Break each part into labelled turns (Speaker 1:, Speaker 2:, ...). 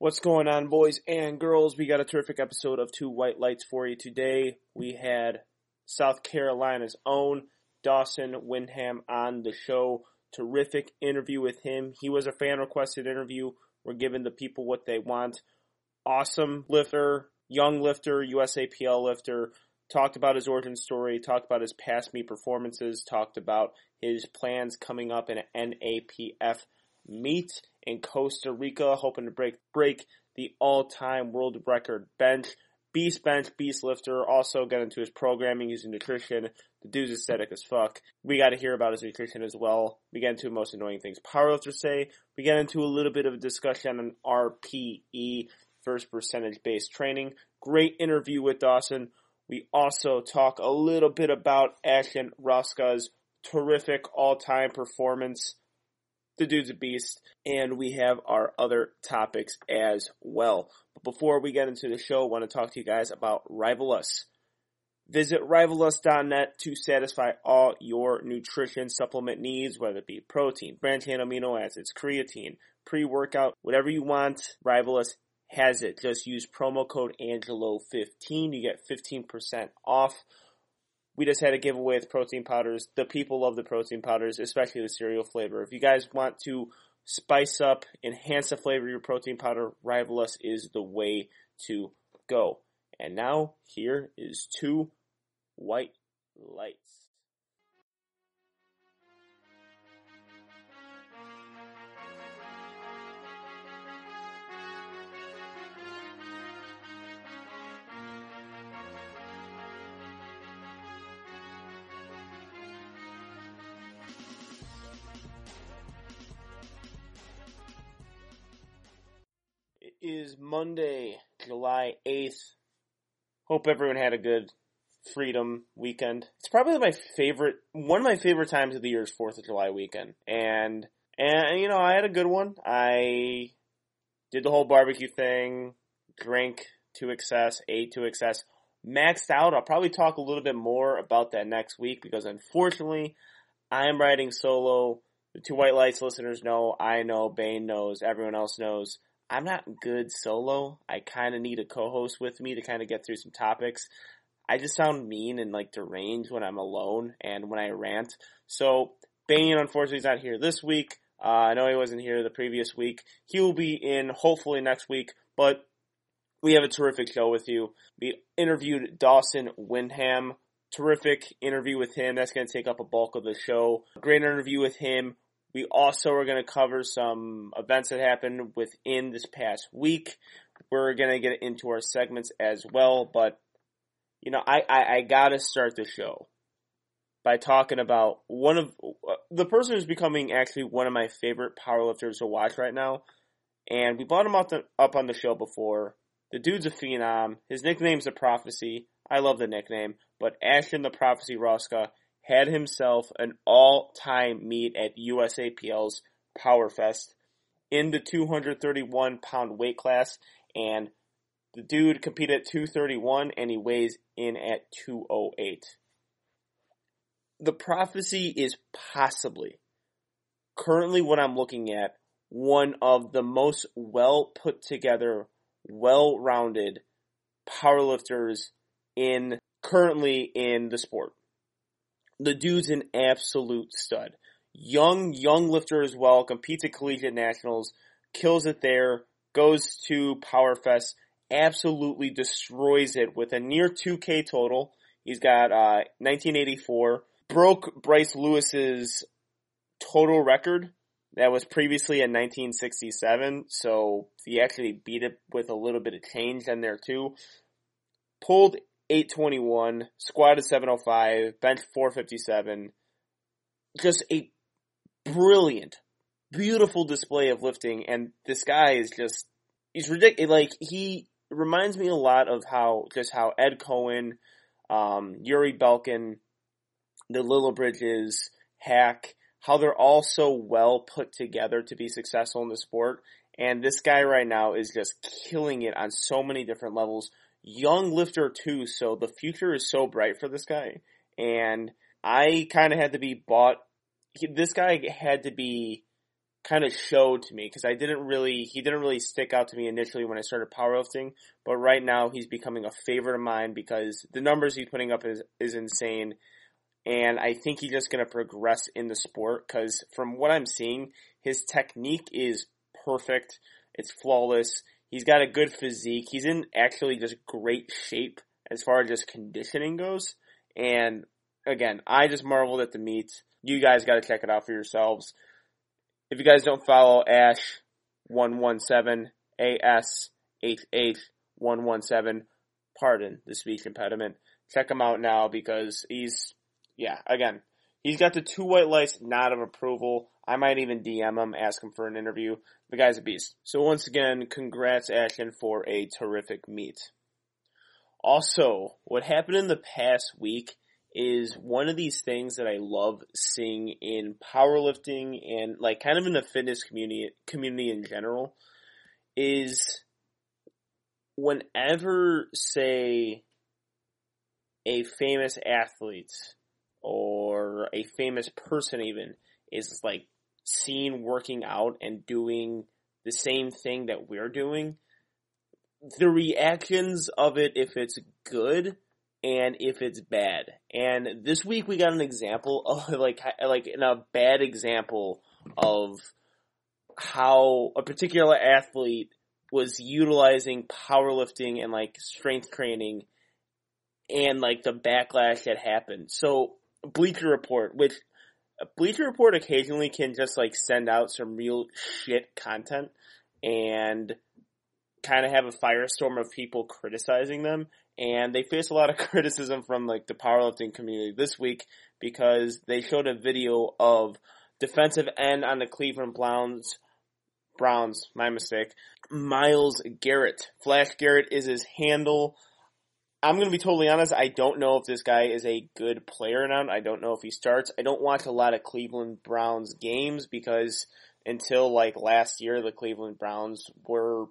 Speaker 1: What's going on, boys and girls? We got a terrific episode of Two White Lights for you today. We had South Carolina's own Dawson Windham on the show. Terrific interview with him. He was a fan requested interview. We're giving the people what they want. Awesome lifter, young lifter, USAPL lifter. Talked about his origin story, talked about his past meet performances, talked about his plans coming up in an NAPF meet in Costa Rica, hoping to break break the all-time world record bench. Beast bench, beast lifter, also got into his programming using nutrition. The dude's aesthetic as fuck. We got to hear about his nutrition as well. We get into most annoying things powerlifters say. We get into a little bit of a discussion on RPE, first percentage based training. Great interview with Dawson. We also talk a little bit about Ashton Rouska's terrific all-time performance the dude's a beast, and we have our other topics as well. But before we get into the show, I want to talk to you guys about Rivalus. Visit rivalus.net to satisfy all your nutrition supplement needs, whether it be protein, branched amino acids, creatine, pre-workout, whatever you want, Rivalus has it. Just use promo code Angelo15. You get 15% off we just had a giveaway with protein powders. The people love the protein powders, especially the cereal flavor. If you guys want to spice up, enhance the flavor of your protein powder, Rivalus is the way to go. And now, here is two white lights. Is Monday, July 8th. Hope everyone had a good freedom weekend. It's probably my favorite, one of my favorite times of the year is 4th of July weekend. And, and, you know, I had a good one. I did the whole barbecue thing, drank to excess, ate to excess, maxed out. I'll probably talk a little bit more about that next week because unfortunately, I'm riding solo. The two white lights listeners know, I know, Bane knows, everyone else knows. I'm not good solo. I kind of need a co-host with me to kind of get through some topics. I just sound mean and like deranged when I'm alone and when I rant. So Bane unfortunately is not here this week. Uh, I know he wasn't here the previous week. He will be in hopefully next week, but we have a terrific show with you. We interviewed Dawson Windham. Terrific interview with him. That's going to take up a bulk of the show. Great interview with him. We also are going to cover some events that happened within this past week. We're going to get into our segments as well, but you know, I, I, I gotta start the show by talking about one of uh, the person who's becoming actually one of my favorite powerlifters to watch right now. And we brought him up, the, up on the show before. The dude's a phenom. His nickname's the Prophecy. I love the nickname. But Ashton the Prophecy Rouska had himself an all-time meet at USAPL's Powerfest in the 231 pound weight class and the dude competed at 231 and he weighs in at 208. The prophecy is possibly currently what I'm looking at one of the most well put together, well rounded powerlifters in currently in the sport the dude's an absolute stud. Young, young lifter as well, competes at collegiate nationals, kills it there, goes to Powerfest, absolutely destroys it with a near 2K total. He's got, uh, 1984, broke Bryce Lewis's total record that was previously in 1967, so he actually beat it with a little bit of change in there too. Pulled 821, squatted 705, bench 457. Just a brilliant, beautiful display of lifting, and this guy is just, he's ridiculous. Like, he reminds me a lot of how, just how Ed Coan, um, Yuri Belkin, the Little Bridges, Hack, how they're all so well put together to be successful in the sport. And this guy right now is just killing it on so many different levels young lifter too, so the future is so bright for this guy. And I kind of had to be bought. He, this guy had to be kind of showed to me because I didn't really he didn't really stick out to me initially when I started powerlifting, but right now he's becoming a favorite of mine because the numbers he's putting up is is insane. And I think he's just going to progress in the sport because from what I'm seeing, his technique is perfect. It's flawless. He's got a good physique. He's in actually just great shape as far as just conditioning goes. And again, I just marveled at the meet. You guys got to check it out for yourselves. If you guys don't follow Ash one one seven A S H H one one seven, pardon the speech impediment. Check him out now because he's yeah again he's got the two white lights not of approval. I might even DM him, ask him for an interview. The guy's a beast. So once again, congrats Ashton for a terrific meet. Also, what happened in the past week is one of these things that I love seeing in powerlifting and like kind of in the fitness community community in general is whenever say a famous athlete or a famous person even is like seen working out and doing the same thing that we're doing the reactions of it if it's good and if it's bad. And this week we got an example of like like in a bad example of how a particular athlete was utilizing powerlifting and like strength training and like the backlash that happened. So Bleacher Report, which Bleacher Report occasionally can just like send out some real shit content and kind of have a firestorm of people criticizing them and they face a lot of criticism from like the powerlifting community this week because they showed a video of defensive end on the Cleveland Browns Browns, my mistake. Myles Garrett. Flash Garrett is his handle. I'm going to be totally honest. I don't know if this guy is a good player or not. I don't know if he starts. I don't watch a lot of Cleveland Browns games because until like last year, the Cleveland Browns were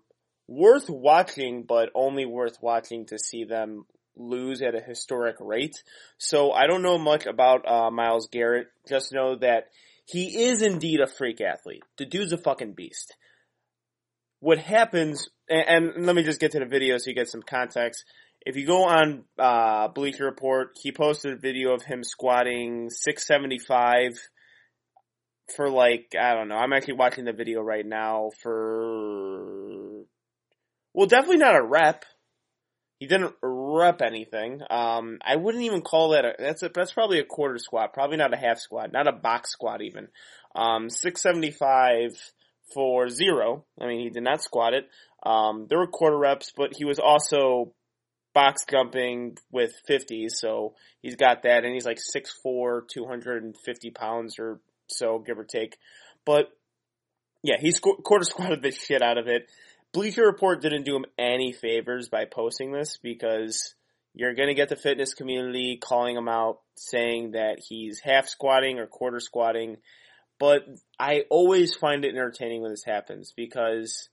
Speaker 1: worth watching, but only worth watching to see them lose at a historic rate. So I don't know much about uh, Myles Garrett. Just know that he is indeed a freak athlete. The dude's a fucking beast. What happens, and, and let me just get to the video so you get some context. If you go on uh, Bleacher Report, he posted a video of him squatting 675 for like I don't know. I'm actually watching the video right now for well, definitely not a rep. He didn't rep anything. Um, I wouldn't even call that a, that's a, that's probably a quarter squat, probably not a half squat, not a box squat even. Um, 675 for zero. I mean, he did not squat it. Um, there were quarter reps, but he was also box jumping with 50s, so he's got that, and he's like 6'4", 250 pounds or so, give or take. But, yeah, he squ- quarter squatted the shit out of it. Bleacher Report didn't do him any favors by posting this because you're going to get the fitness community calling him out, saying that he's half squatting or quarter squatting. But I always find it entertaining when this happens because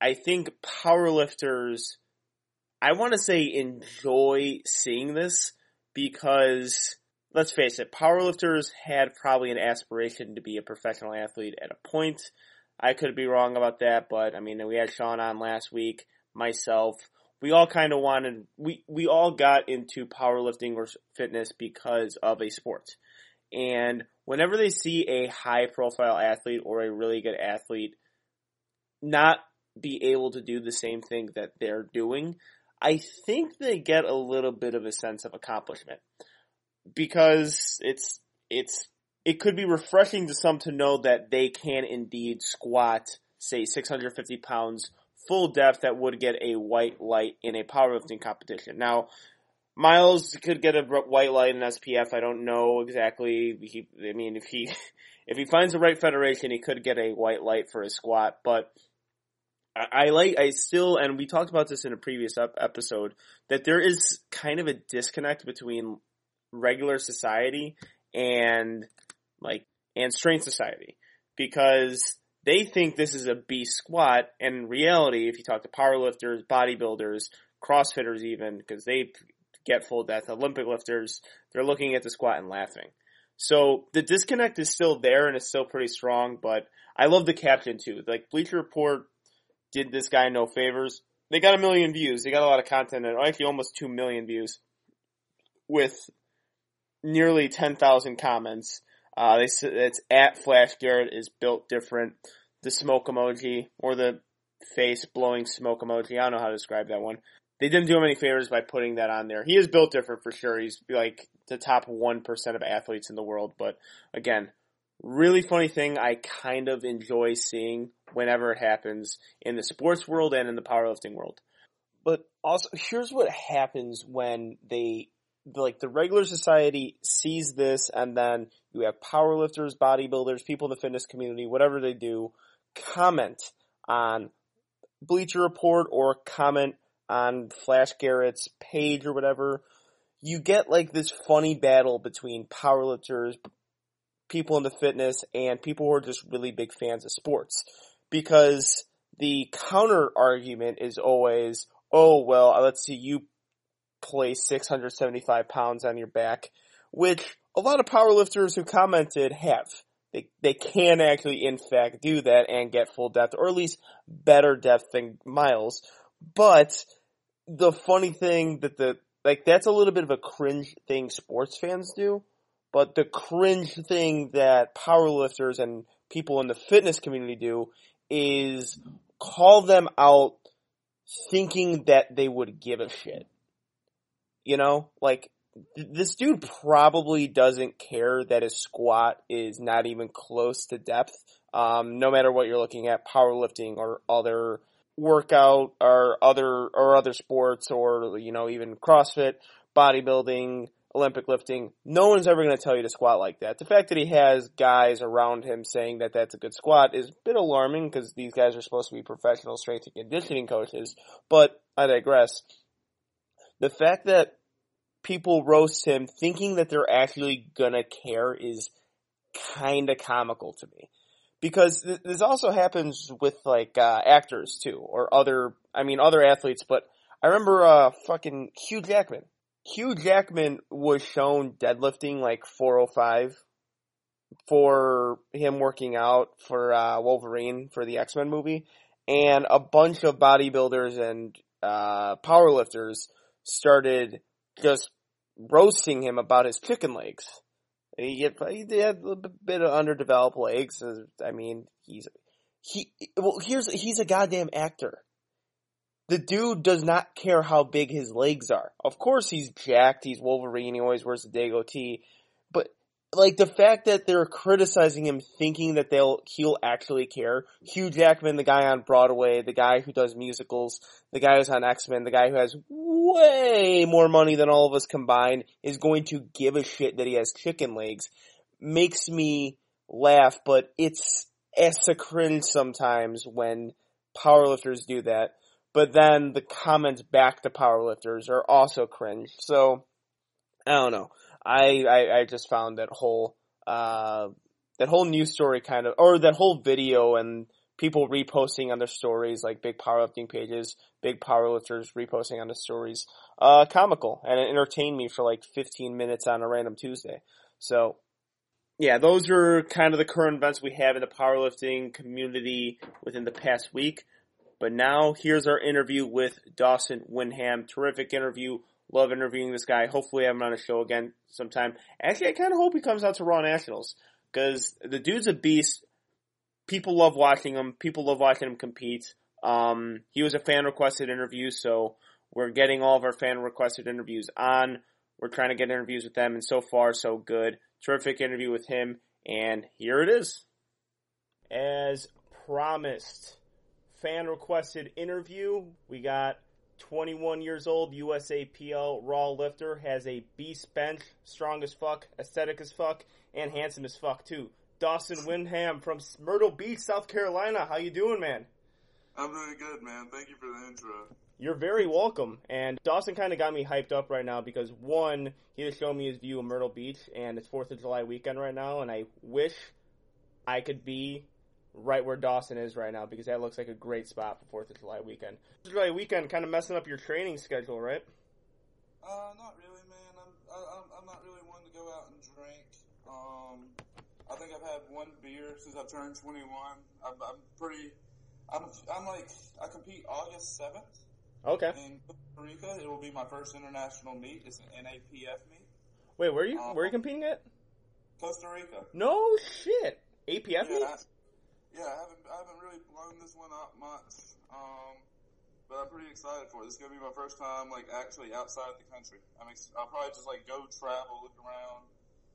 Speaker 1: I think powerlifters, I want to say enjoy seeing this because let's face it, powerlifters had probably an aspiration to be a professional athlete at a point. I could be wrong about that, but I mean, we had Sean on last week, myself. We all kind of wanted, we, we all got into powerlifting or fitness because of a sport. And whenever they see a high profile athlete or a really good athlete not be able to do the same thing that they're doing, I think they get a little bit of a sense of accomplishment because it's, it's it could be refreshing to some to know that they can indeed squat, say, 650 pounds full depth that would get a white light in a powerlifting competition. Now, Myles could get a white light in SPF. I don't know exactly. He, I mean, if he if he finds the right federation, he could get a white light for his squat. But I, like, I still, and we talked about this in a previous episode, that there is kind of a disconnect between regular society and like, and Strength Society, because they think this is a B squat, and in reality, if you talk to powerlifters, bodybuilders, CrossFitters even, because they get full death, Olympic lifters, they're looking at the squat and laughing. So the disconnect is still there and it's still pretty strong, but I love the caption too. Like Bleacher Report did this guy no favors. They got a million views. They got a lot of content and actually almost two million views with nearly 10,000 comments. Uh, they it's at Flash Garrett is built different. The smoke emoji or the face blowing smoke emoji. I don't know how to describe that one. They didn't do him any favors by putting that on there. He is built different for sure. He's like the top 1% of athletes in the world. But again, really funny thing I kind of enjoy seeing whenever it happens in the sports world and in the powerlifting world. But also, here's what happens when they, like the regular society sees this and then you have powerlifters, bodybuilders, people in the fitness community, whatever they do, comment on Bleacher Report or comment on Flash Garrett's page or whatever, you get like this funny battle between powerlifters, people into fitness, and people who are just really big fans of sports. Because the counter argument is always, oh well, uh, let's see you place 675 pounds on your back, which a lot of powerlifters who commented have. They, they can actually in fact do that and get full depth, or at least better depth than Myles. But the funny thing that the, like that's a little bit of a cringe thing sports fans do, but the cringe thing that powerlifters and people in the fitness community do is call them out thinking that they would give a shit. You know, like this dude probably doesn't care that his squat is not even close to depth. Um, no matter what you're looking at, powerlifting or other workout or other or other sports or you know even CrossFit, bodybuilding, Olympic lifting, no one's ever going to tell you to squat like that. The fact that he has guys around him saying that that's a good squat is a bit alarming because these guys are supposed to be professional strength and conditioning coaches. But I digress. The fact that people roast him thinking that they're actually gonna care is kinda comical to me. Because th- this also happens with like, uh, actors too, or other, I mean other athletes, but I remember, uh, fucking Hugh Jackman. Hugh Jackman was shown deadlifting like 405 for him working out for, uh, Wolverine for the X-Men movie, and a bunch of bodybuilders and, uh, powerlifters started just roasting him about his chicken legs. He had, he had a bit of underdeveloped legs. I mean, he's he. Well, here's he's a goddamn actor. The dude does not care how big his legs are. Of course, he's jacked. He's Wolverine. He always wears the Dago tee. But like the fact that they're criticizing him thinking that they'll he'll actually care. Hugh Jackman, the guy on Broadway, the guy who does musicals, the guy who's on X-Men, the guy who has way more money than all of us combined is going to give a shit that he has chicken legs makes me laugh, but it's it's a cringe sometimes when powerlifters do that. But then the comments back to powerlifters are also cringe. So I don't know. I, I, I just found that whole, uh, that whole news story kind of, or that whole video and people reposting on their stories, like big powerlifting pages, big powerlifters reposting on the stories, uh, comical and it entertained me for like 15 minutes on a random Tuesday. So, yeah, those are kind of the current events we have in the powerlifting community within the past week. But now here's our interview with Dawson Windham. Terrific interview Love interviewing this guy. Hopefully, I have him on a show again sometime. Actually, I kind of hope he comes out to Raw Nationals because the dude's a beast. People love watching him. People love watching him compete. Um, he was a fan requested interview, so we're getting all of our fan requested interviews on. We're trying to get interviews with them, and so far, so good. Terrific interview with him, and here it is. As promised, fan requested interview. We got 21 years old, USAPL raw lifter, has a beast bench, strong as fuck, aesthetic as fuck, and handsome as fuck too. Dawson Windham from Myrtle Beach, South Carolina. How you doing, man?
Speaker 2: I'm doing good, man. Thank you for the intro.
Speaker 1: You're very welcome. And Dawson kind of got me hyped up right now because one, he just showed me his view of Myrtle Beach, and it's Fourth of July weekend right now, and I wish I could be right where Dawson is right now because that looks like a great spot for Fourth of July weekend. Fourth of July weekend kind of messing up your training schedule, right?
Speaker 2: Uh, not really, man. I'm I, am i am not really one to go out and drink Um, I think I've had one beer since I've turned 21. I'm, I'm pretty. I'm, I'm like I compete August 7th
Speaker 1: Okay.
Speaker 2: in Costa Rica. It will be my first international meet. It's an NAPF meet.
Speaker 1: Wait, where are you?
Speaker 2: Uh,
Speaker 1: Where are you competing at?
Speaker 2: Costa Rica.
Speaker 1: No shit. APF
Speaker 2: Yeah,
Speaker 1: meet?
Speaker 2: Yeah, I haven't I haven't really blown this one up much. Um, but I'm pretty excited for it. This is gonna be my first time like actually outside the country. I'm ex- I'll probably just like go travel, look around.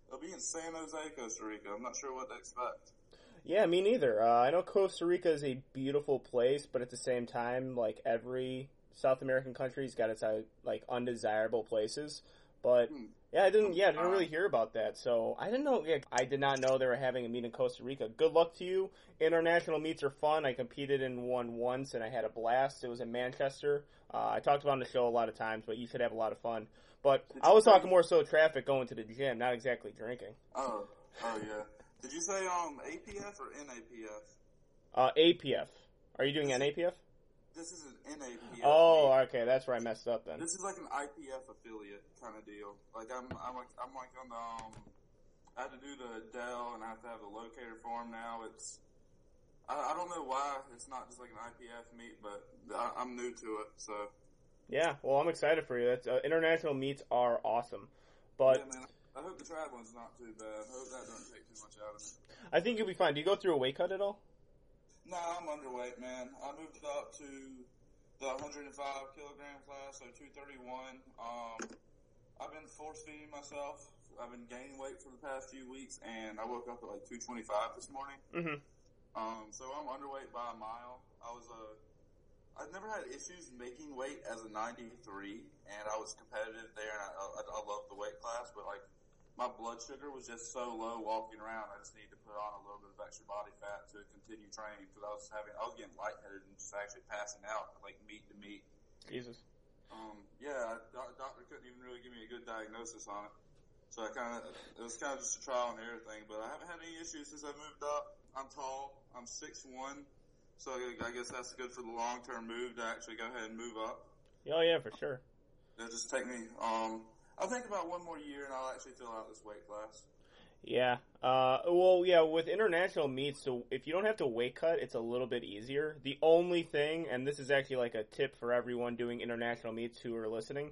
Speaker 2: It'll be in San Jose, Costa Rica. I'm not sure what to expect.
Speaker 1: Yeah, me neither. Uh, I know Costa Rica is a beautiful place, but at the same time, like every South American country's got its uh, like undesirable places. But
Speaker 2: Hmm.
Speaker 1: Yeah, I didn't. Yeah, I didn't really hear about that. So I didn't know. Yeah, I did not know they were having a meet in Costa Rica. Good luck to you. International meets are fun. I competed in one once and I had a blast. It was in Manchester. Uh, I talked about it on the show a lot of times, but you should have a lot of fun. But I was talking more so traffic going to the gym, not exactly drinking.
Speaker 2: Oh, oh yeah. Did you say um APF or NAPF?
Speaker 1: Uh, APF. Are you doing NAPF?
Speaker 2: This is an NAPF.
Speaker 1: Oh, okay, that's where I messed up then.
Speaker 2: This is like an IPF affiliate kind of deal. Like I'm, I'm like, I'm like on the, um, I had to do the Dell and I have to have the locator form now. It's, I, I don't know why it's not just like an IPF meet, but I, I'm new to it, so.
Speaker 1: Yeah, well, I'm excited for you. That's uh, international meets are awesome, but
Speaker 2: yeah, man, I hope the traveling's not too bad. I hope that doesn't take too much out of me.
Speaker 1: I think you'll be fine. Do you go through a weight cut at all?
Speaker 2: Nah, I'm underweight, man. I moved up to the 105 kilogram class, so 231. Um, I've been force feeding myself. I've been gaining weight for the past few weeks, and I woke up at like 225 this morning.
Speaker 1: Mm-hmm.
Speaker 2: Um, so I'm underweight by a mile. I was a, I've never had issues making weight as a 93, and I was competitive there, and I, I, I love the weight class, but like my blood sugar was just so low walking around. I just needed to put on a little bit of extra body fat to continue training because I was having, I was getting lightheaded and just actually passing out like meat to meat.
Speaker 1: Jesus.
Speaker 2: Um, yeah, doc- doctor couldn't even really give me a good diagnosis on it. So I kind of, it was kind of just a trial and error thing, but I haven't had any issues since I moved up. I'm tall. I'm six one. so I guess that's good for the long-term move to actually go ahead and move up.
Speaker 1: Oh yeah, for sure.
Speaker 2: It'll just take me, um, I'll think about one more year and I'll actually fill out this weight class.
Speaker 1: Yeah. Uh, well, yeah, with international meets, so if you don't have to weight cut, it's a little bit easier. The only thing, and this is actually like a tip for everyone doing international meets who are listening,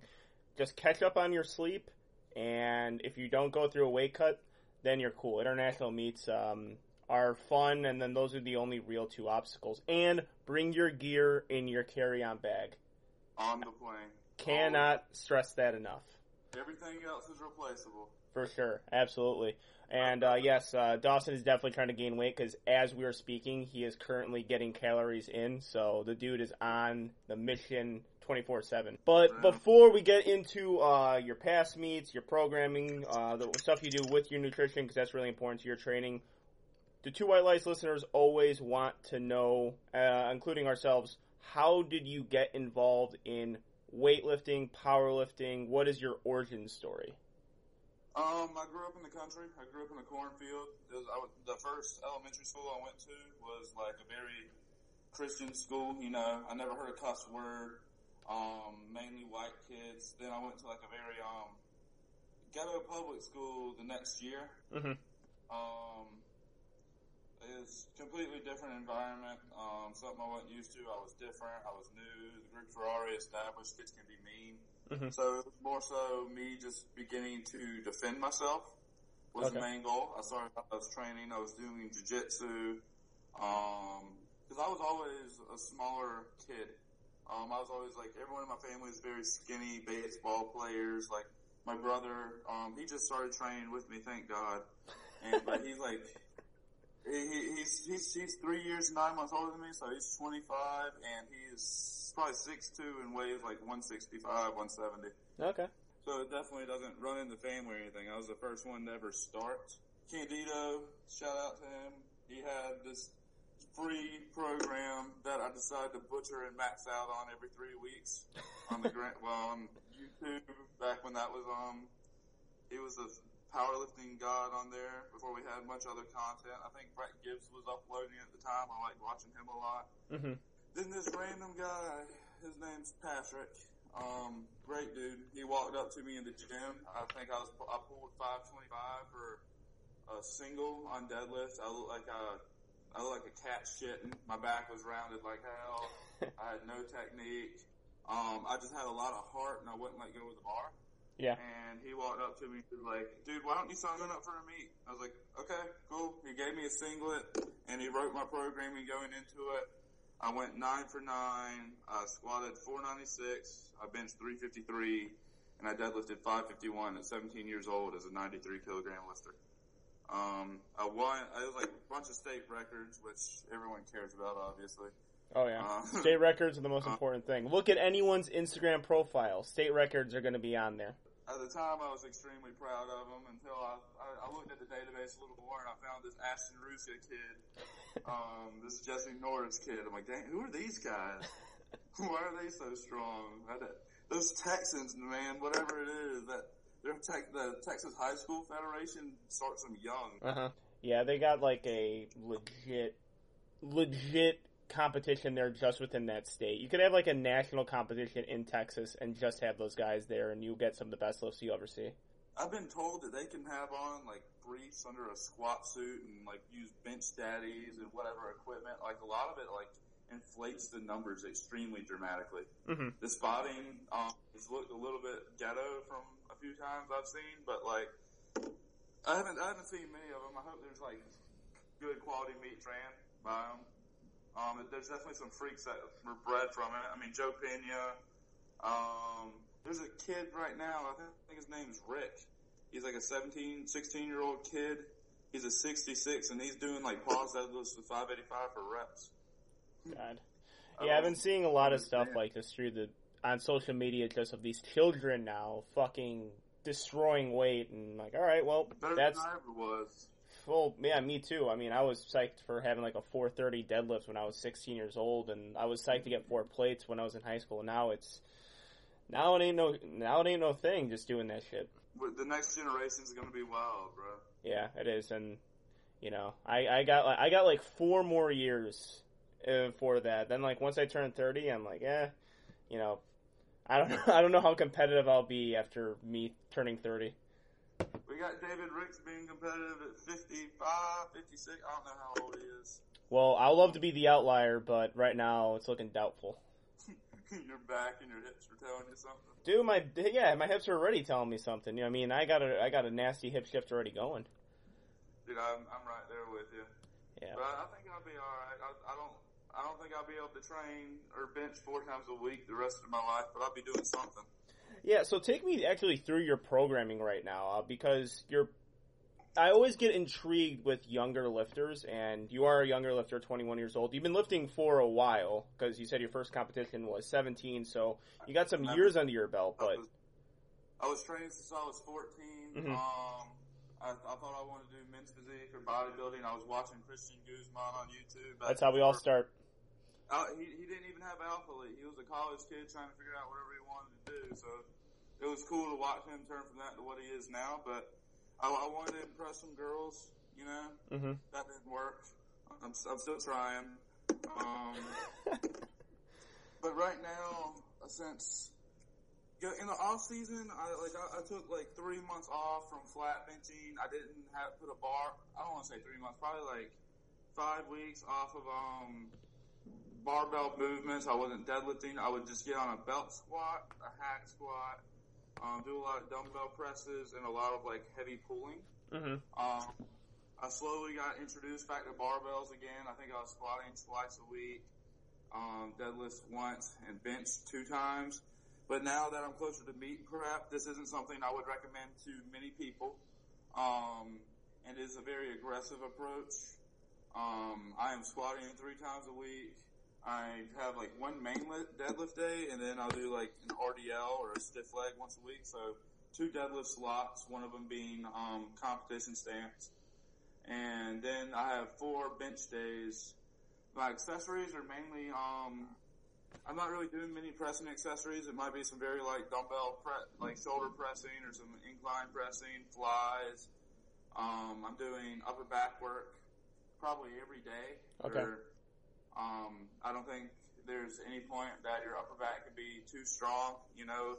Speaker 1: just catch up on your sleep, and if you don't go through a weight cut, then you're cool. International meets, um, are fun, and then those are the only real two obstacles. And bring your gear in your carry-on bag.
Speaker 2: On the plane.
Speaker 1: Cannot stress that enough.
Speaker 2: Everything else is replaceable.
Speaker 1: For sure, absolutely. And uh, yes, uh, Dawson is definitely trying to gain weight because as we are speaking, he is currently getting calories in. So the dude is on the mission 24/7. But
Speaker 2: Wow.
Speaker 1: before we get into uh, your past meets, your programming, uh, the stuff you do with your nutrition, because that's really important to your training, the two white lights listeners always want to know, uh, including ourselves, how did you get involved in weightlifting, powerlifting? What is your origin story?
Speaker 2: Um, I grew up in the country. I grew up in a cornfield. Was, I the first elementary school I went to was like a very Christian school. You know, I never heard a cuss word. Um, mainly white kids. Then I went to like a very um ghetto public school the next year.
Speaker 1: Mm-hmm.
Speaker 2: Um, it's completely different environment. Um, something I wasn't used to. I was different. I was new. The group already established. Kids can be mean.
Speaker 1: Mhm.
Speaker 2: So it was more so me just beginning to defend myself was the main goal. I started. I was training. I was doing jujitsu. Um, because I was always a smaller kid. Um, I was always like everyone in my family is very skinny baseball players. Like my brother, um, he just started training with me. Thank God. And but he's like, he, he- he's he's he's three years nine months older than me, so he's 25, and he's probably six 6'2", and weighs like 165, 170.
Speaker 1: Okay.
Speaker 2: So it definitely doesn't run in the family or anything. I was the first one to ever start. Candito, shout out to him. He had this free program that I decided to butcher and max out on every three weeks on the grant, well, on YouTube back when that was, um, he was a powerlifting god on there before we had much other content. I think Brett Gibbs was uploading at the time. I liked watching him a lot.
Speaker 1: Mm-hmm.
Speaker 2: Then this random guy, his name's Patrick. Um, great dude. He walked up to me in the gym. I think I was I pulled 525 for a single on deadlift. I looked like a I looked like a cat shitting. My back was rounded like hell. I had no technique. Um, I just had a lot of heart, and I wouldn't let go of the bar.
Speaker 1: Yeah.
Speaker 2: And he walked up to me and was like, dude, why don't you sign up for a meet? I was like, okay, cool. He gave me a singlet and he wrote my programming going into it. I went nine for nine. I squatted 496. I benched 353 and I deadlifted 551 at 17 years old as a 93 kilogram lifter. Um, I won, I was like a bunch of state records, which everyone cares about, obviously.
Speaker 1: Oh yeah.
Speaker 2: Uh,
Speaker 1: State records are the most
Speaker 2: uh,
Speaker 1: important thing. Look at anyone's Instagram profile. State records are going to be on there.
Speaker 2: At the time, I was extremely proud of him until I, I, I looked at the database a little more and I found this Ashton Rouska kid, um, this Jesse Norris kid. I'm like, dang, who are these guys? Why are they so strong? Those Texans, man, whatever it is, that their tech, the Texas High School Federation starts them young.
Speaker 1: Uh huh. Yeah, they got like a legit, legit competition there just within that state. You could have like a national competition in Texas and just have those guys there, and you get some of the best lifts you ever see.
Speaker 2: I've been told that they can have on like briefs under a squat suit and like use bench daddies and whatever equipment. Like a lot of it like inflates the numbers extremely dramatically.
Speaker 1: Mm-hmm.
Speaker 2: The spotting um, has looked a little bit ghetto from a few times I've seen, but like I haven't I haven't seen many of them. I hope there's like good quality meat ran by them. Um, there's definitely some freaks that were bred from it. I mean, Joe Pena. Um, there's a kid right now. I think, I think his name's Rick. He's like a 17, 16 year old kid. He's a 66 and he's doing like pause deadlifts with 585 for reps.
Speaker 1: God. Yeah, I've been seeing a lot of stuff like this through the on social media, just of these children now fucking destroying weight, and like, all right, well,
Speaker 2: Better
Speaker 1: that's
Speaker 2: than I ever was.
Speaker 1: Well, yeah, me too. I mean, I was psyched for having like a 430 deadlift when I was 16 years old, and I was psyched to get four plates when I was in high school. Now it's now it ain't no now it ain't no thing just doing that shit.
Speaker 2: The next generation's gonna be wild, bro.
Speaker 1: Yeah, it is, and you know, I I got like I got like four more years uh, for that. Then like once I turn 30, I'm like, eh, you know, I don't know, I don't know how competitive I'll be after me turning 30.
Speaker 2: Got David Ricks being competitive at 55, 56. I don't know how old he is.
Speaker 1: Well, I'll love to be the outlier, but right now it's looking doubtful.
Speaker 2: your back and your hips are telling you something.
Speaker 1: Dude, my yeah, my hips are already telling me something. You know, I mean, I got a I got a nasty hip shift already going.
Speaker 2: Dude, I'm, I'm right there with you.
Speaker 1: Yeah.
Speaker 2: But I, I think I'll be alright. I, I don't, I don't think I'll be able to train or bench four times a week the rest of my life, but I'll be doing something.
Speaker 1: Yeah, so take me actually through your programming right now uh, because you're. I always get intrigued with younger lifters, and you are a younger lifter, 21 years old. You've been lifting for a while because you said your first competition was 17, so you got some years under your belt.
Speaker 2: I
Speaker 1: But
Speaker 2: was, I was training since I was 14.
Speaker 1: Mhm.
Speaker 2: Um, I, I thought I wanted to do men's physique or bodybuilding. I was watching Christian Guzman on YouTube.
Speaker 1: that's how we all start.
Speaker 2: Uh, he, he didn't even have Alphalete. He was a college kid trying to figure out whatever he wanted to do. So it was cool to watch him turn from that to what he is now. But I, I wanted to impress some girls, you know.
Speaker 1: hmm
Speaker 2: That didn't work. I'm, I'm still trying. Um, but right now, since yeah, in the off season, I like I, I took like three months off from flat benching. I didn't have put a bar. I don't want to say three months, probably like five weeks off of um barbell movements. I wasn't deadlifting. I would just get on a belt squat, a hack squat, um, do a lot of dumbbell presses, and a lot of like heavy pulling.
Speaker 1: hmm
Speaker 2: Um, I slowly got introduced back to barbells again. I think I was squatting twice a week, um, deadlifts once, and bench two times. But now that I'm closer to meet prep, this isn't something I would recommend to many people. Um, and it is a very aggressive approach. Um, I am squatting three times a week. I have like one main li- deadlift day, and then I'll do like an RDL or a stiff leg once a week. So two deadlift slots, one of them being um, competition stance. And then I have four bench days. My accessories are mainly, um, I'm not really doing many pressing accessories. It might be some very like dumbbell pre- like shoulder pressing or some incline pressing, flies. Um, I'm doing upper back work probably every day.
Speaker 1: Okay.
Speaker 2: Or, um, I don't think there's any point that your upper back could be too strong. You know,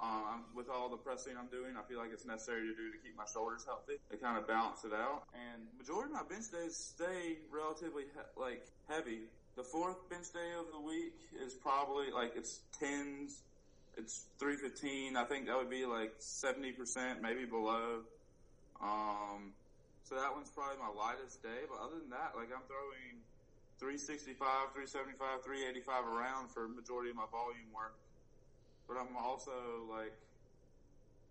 Speaker 2: Um, with all the pressing I'm doing, I feel like it's necessary to do to keep my shoulders healthy. They kind of balance it out. And majority of my bench days stay relatively he- like heavy. The fourth bench day of the week is probably like it's tens, it's three fifteen. I think that would be like seventy percent, maybe below. Um, so that one's probably my lightest day. But other than that, like I'm throwing 365, 375, 385 around for majority of my volume work but I'm also like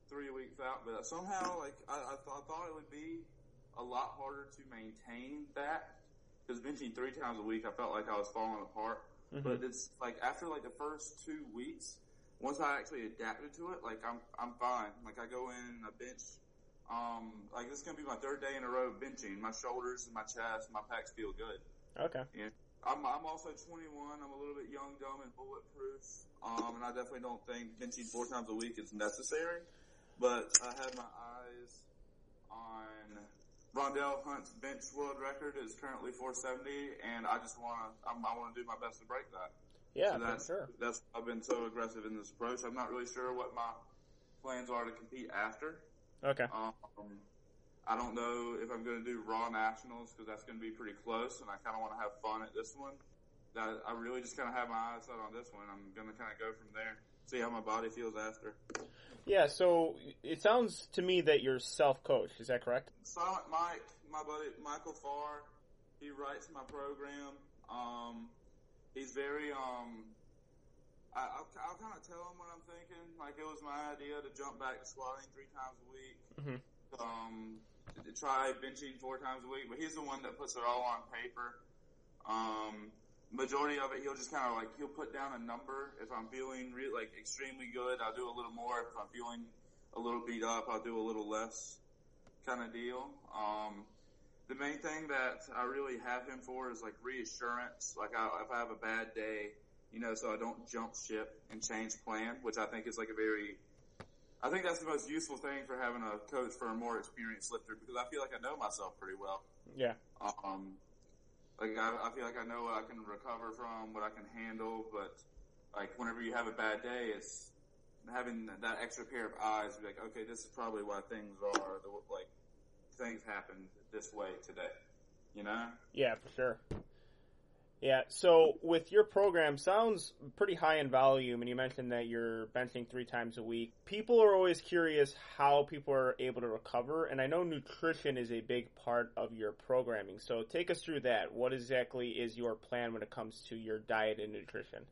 Speaker 2: three weeks out. But somehow, like I, I, th- I thought it would be a lot harder to maintain that because benching three times a week, I felt like I was falling apart.
Speaker 1: Mm-hmm.
Speaker 2: But it's like after like the first two weeks, once I actually adapted to it, like I'm I'm fine. Like I go in I bench. Um, like this is gonna be my third day in a row benching. My shoulders and my chest, my pecs feel good.
Speaker 1: Okay.
Speaker 2: I'm, I'm also 21. I'm a little bit young, dumb, and bulletproof. Um, and I definitely don't think benching four times a week is necessary. But I had my eyes on Rondell Hunt's bench world record is currently 470, and I just want to, I want to do my best to break that.
Speaker 1: Yeah,
Speaker 2: So that's,
Speaker 1: sure.
Speaker 2: that's, I've been so aggressive in this approach. I'm not really sure what my plans are to compete after.
Speaker 1: Okay.
Speaker 2: Um, I don't know if I'm going to do Raw Nationals because that's going to be pretty close, and I kind of want to have fun at this one. That I really just kind of have my eyes set on this one. I'm going to kind of go from there, see how my body feels after.
Speaker 1: Yeah, so it sounds to me that you're self-coached. Is that correct?
Speaker 2: Silent Mike, my buddy Michael Farr, he writes my program. Um, he's very um. I, I'll, I'll kind of tell him what I'm thinking. Like it was my idea to jump back to squatting three times a week.
Speaker 1: Mhm.
Speaker 2: Um, try benching four times a week, but he's the one that puts it all on paper. Um, majority of it, he'll just kind of like he'll put down a number. If I'm feeling re- like extremely good, I'll do a little more. If I'm feeling a little beat up, I'll do a little less, kind of deal. Um, the main thing that I really have him for is like reassurance. Like I, if I have a bad day, you know, so I don't jump ship and change plan, which I think is like a very I think that's the most useful thing for having a coach for a more experienced lifter because I feel like I know myself pretty well.
Speaker 1: Yeah.
Speaker 2: Um, like I, I feel like I know what I can recover from, what I can handle, but like whenever you have a bad day, it's having that extra pair of eyes. Be like, okay, this is probably why things are the like things happen this way today. You know?
Speaker 1: Yeah, for sure. Yeah, so with your program, sounds pretty high in volume, and you mentioned that you're benching three times a week. People are always curious how people are able to recover, and I know nutrition is a big part of your programming. So take us through that. What exactly is your plan when it comes to your diet and nutrition?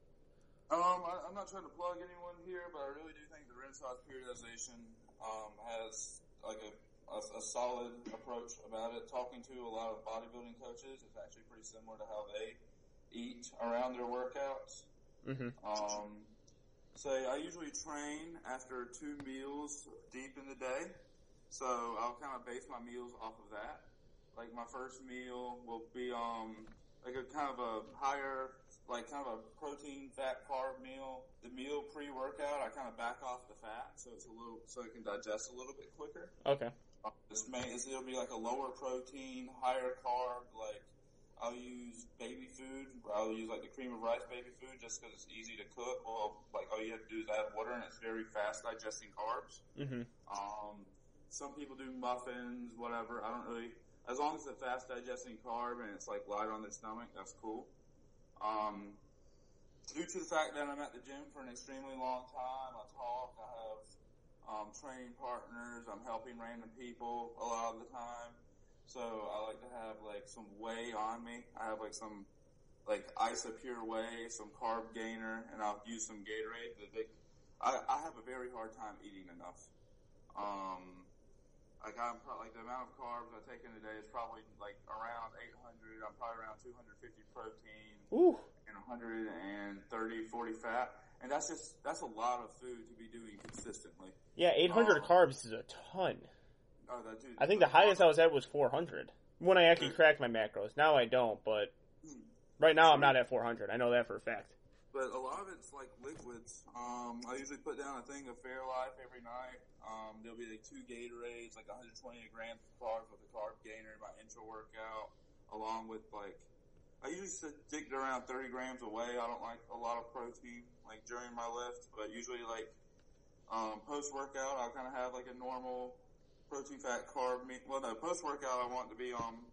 Speaker 2: Um, I, I'm not trying to plug anyone here, but I really do think the Renaissance periodization um, has like a, a, a solid approach about it. Talking to a lot of bodybuilding coaches, it's actually pretty similar to how they eat around their workouts.
Speaker 1: Mm-hmm.
Speaker 2: Um, say I usually train after two meals deep in the day, so I'll kind of base my meals off of that. Like my first meal will be um like a kind of a higher like kind of a protein fat carb meal. The meal pre workout I kind of back off the fat so it's a little so it can digest a little bit quicker.
Speaker 1: Okay.
Speaker 2: Uh, This may it'll be like a lower protein, higher carb. Like I'll use baby food. I'll use like the cream of rice baby food just because it's easy to cook. Well, like all you have to do is add water and it's very fast digesting carbs.
Speaker 1: Mm-hmm.
Speaker 2: Um, some people do muffins, whatever. I don't really. As long as it's a fast digesting carb and it's like light on their stomach, that's cool. Um, due to the fact that I'm at the gym for an extremely long time, I talk. I have um, training partners. I'm helping random people a lot of the time. So I like to have like some whey on me. I have like some like Isopure whey, some carb gainer, and I'll use some Gatorade. The big, I, I have a very hard time eating enough. Um, like I'm like the amount of carbs I take in a day is probably like around 800. I'm probably around 250 protein
Speaker 1: Ooh.
Speaker 2: and 130, 40 fat, and that's just that's a lot of food to be doing consistently.
Speaker 1: Yeah, 800
Speaker 2: Oh.
Speaker 1: carbs is a ton.
Speaker 2: Oh, that dude.
Speaker 1: I think the highest I was at was 400 when I actually cracked my macros. Now I don't, but right now I'm not at 400. I know that for a fact.
Speaker 2: But a lot of it's like liquids. Um, I usually put down a thing of Fairlife every night. Um, there'll be like two Gatorades, like 120 grams of carbs with a carb gainer in my intro workout, along with like, I usually stick to around 30 grams away. I don't like a lot of protein, like during my lift, but usually like, Um, post workout, I'll kind of have like a normal protein, fat, carb. Meat. Well, no, post workout, I want to be um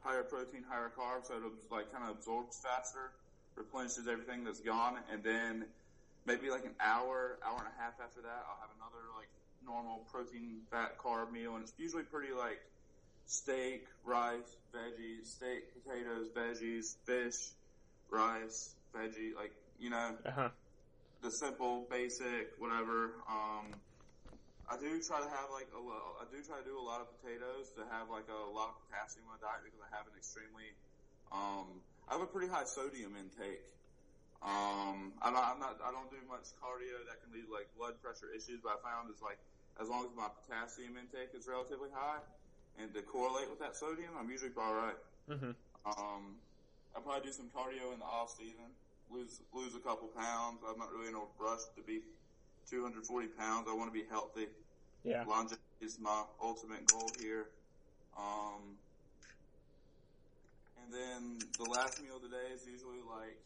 Speaker 2: higher protein, higher carbs, so it like kind of absorbs faster, replenishes everything that's gone, and then maybe like an hour, hour and a half after that, I'll have another like normal protein, fat, carb meal, and it's usually pretty like steak, rice, veggies, steak, potatoes, veggies, fish, rice, veggie, like you know,
Speaker 1: Uh-huh.
Speaker 2: the simple, basic, whatever. Um, I do try to have like a lo- I do try to do a lot of potatoes to have like a lot of potassium in my diet because I have an extremely, um, I have a pretty high sodium intake. Um, I'm not, I'm not, I don't do much cardio that can lead to like blood pressure issues, but I found is like as long as my potassium intake is relatively high and to correlate with that sodium, I'm usually all right.
Speaker 1: hmm
Speaker 2: Um, I probably do some cardio in the off season, lose lose a couple pounds. I'm not really in a rush to be 240 pounds. I want to be healthy.
Speaker 1: Yeah.
Speaker 2: Longevity is my ultimate goal here. Um, and then the last meal of the day is usually like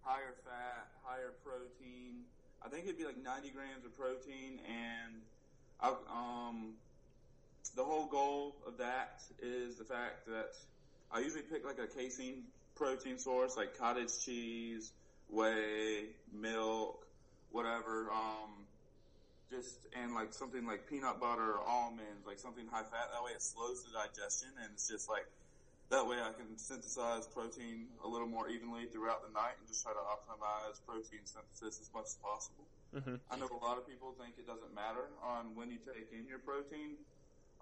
Speaker 2: higher fat, higher protein. I think it'd be like 90 grams of protein, and I, um, the whole goal of that is the fact that I usually pick like a casein protein source, like cottage cheese, whey, milk, whatever. Um, just and like something like peanut butter or almonds, like something high fat. That way it slows the digestion, and it's just like that way I can synthesize protein a little more evenly throughout the night and just try to optimize protein synthesis as much as possible.
Speaker 1: hmm
Speaker 2: I know a lot of people think it doesn't matter on when you take in your protein.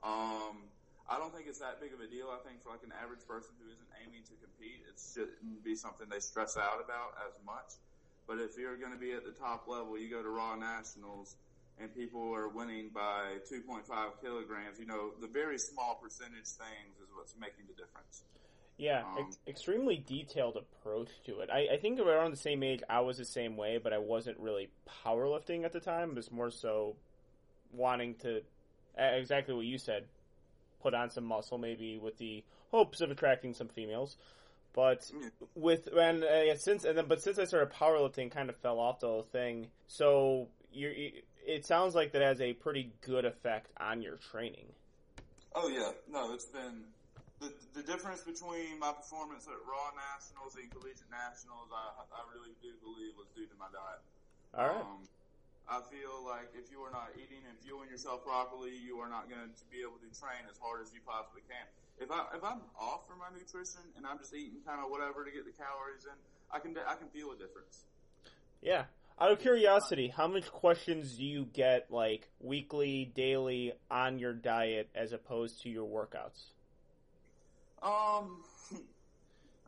Speaker 2: Um, I don't think it's that big of a deal. I think for like an average person who isn't aiming to compete, it shouldn't be something they stress out about as much. But if you're going to be at the top level, you go to Raw Nationals and people are winning by 2.5 kilograms, you know, the very small percentage things is what's making the difference.
Speaker 1: Yeah,
Speaker 2: Um,
Speaker 1: ex- extremely detailed approach to it. I, I think around the same age, I was the same way, but I wasn't really powerlifting at the time. It was more so wanting to, exactly what you said, put on some muscle, maybe with the hopes of attracting some females. But with and uh, since and then, but since I started powerlifting, kind of fell off the whole thing. So you- it sounds like that has a pretty good effect on your training.
Speaker 2: Oh yeah, no, it's been the the difference between my performance at Raw Nationals and Collegiate Nationals. I I really do believe was due to my diet.
Speaker 1: All right.
Speaker 2: Um, I feel like if you are not eating and fueling yourself properly, you are not going to be able to train as hard as you possibly can. If I if I'm off for my nutrition and I'm just eating kind of whatever to get the calories in, I can I can feel a difference.
Speaker 1: Yeah. Out of curiosity, how much questions do you get like weekly, daily on your diet as opposed to your workouts?
Speaker 2: Um,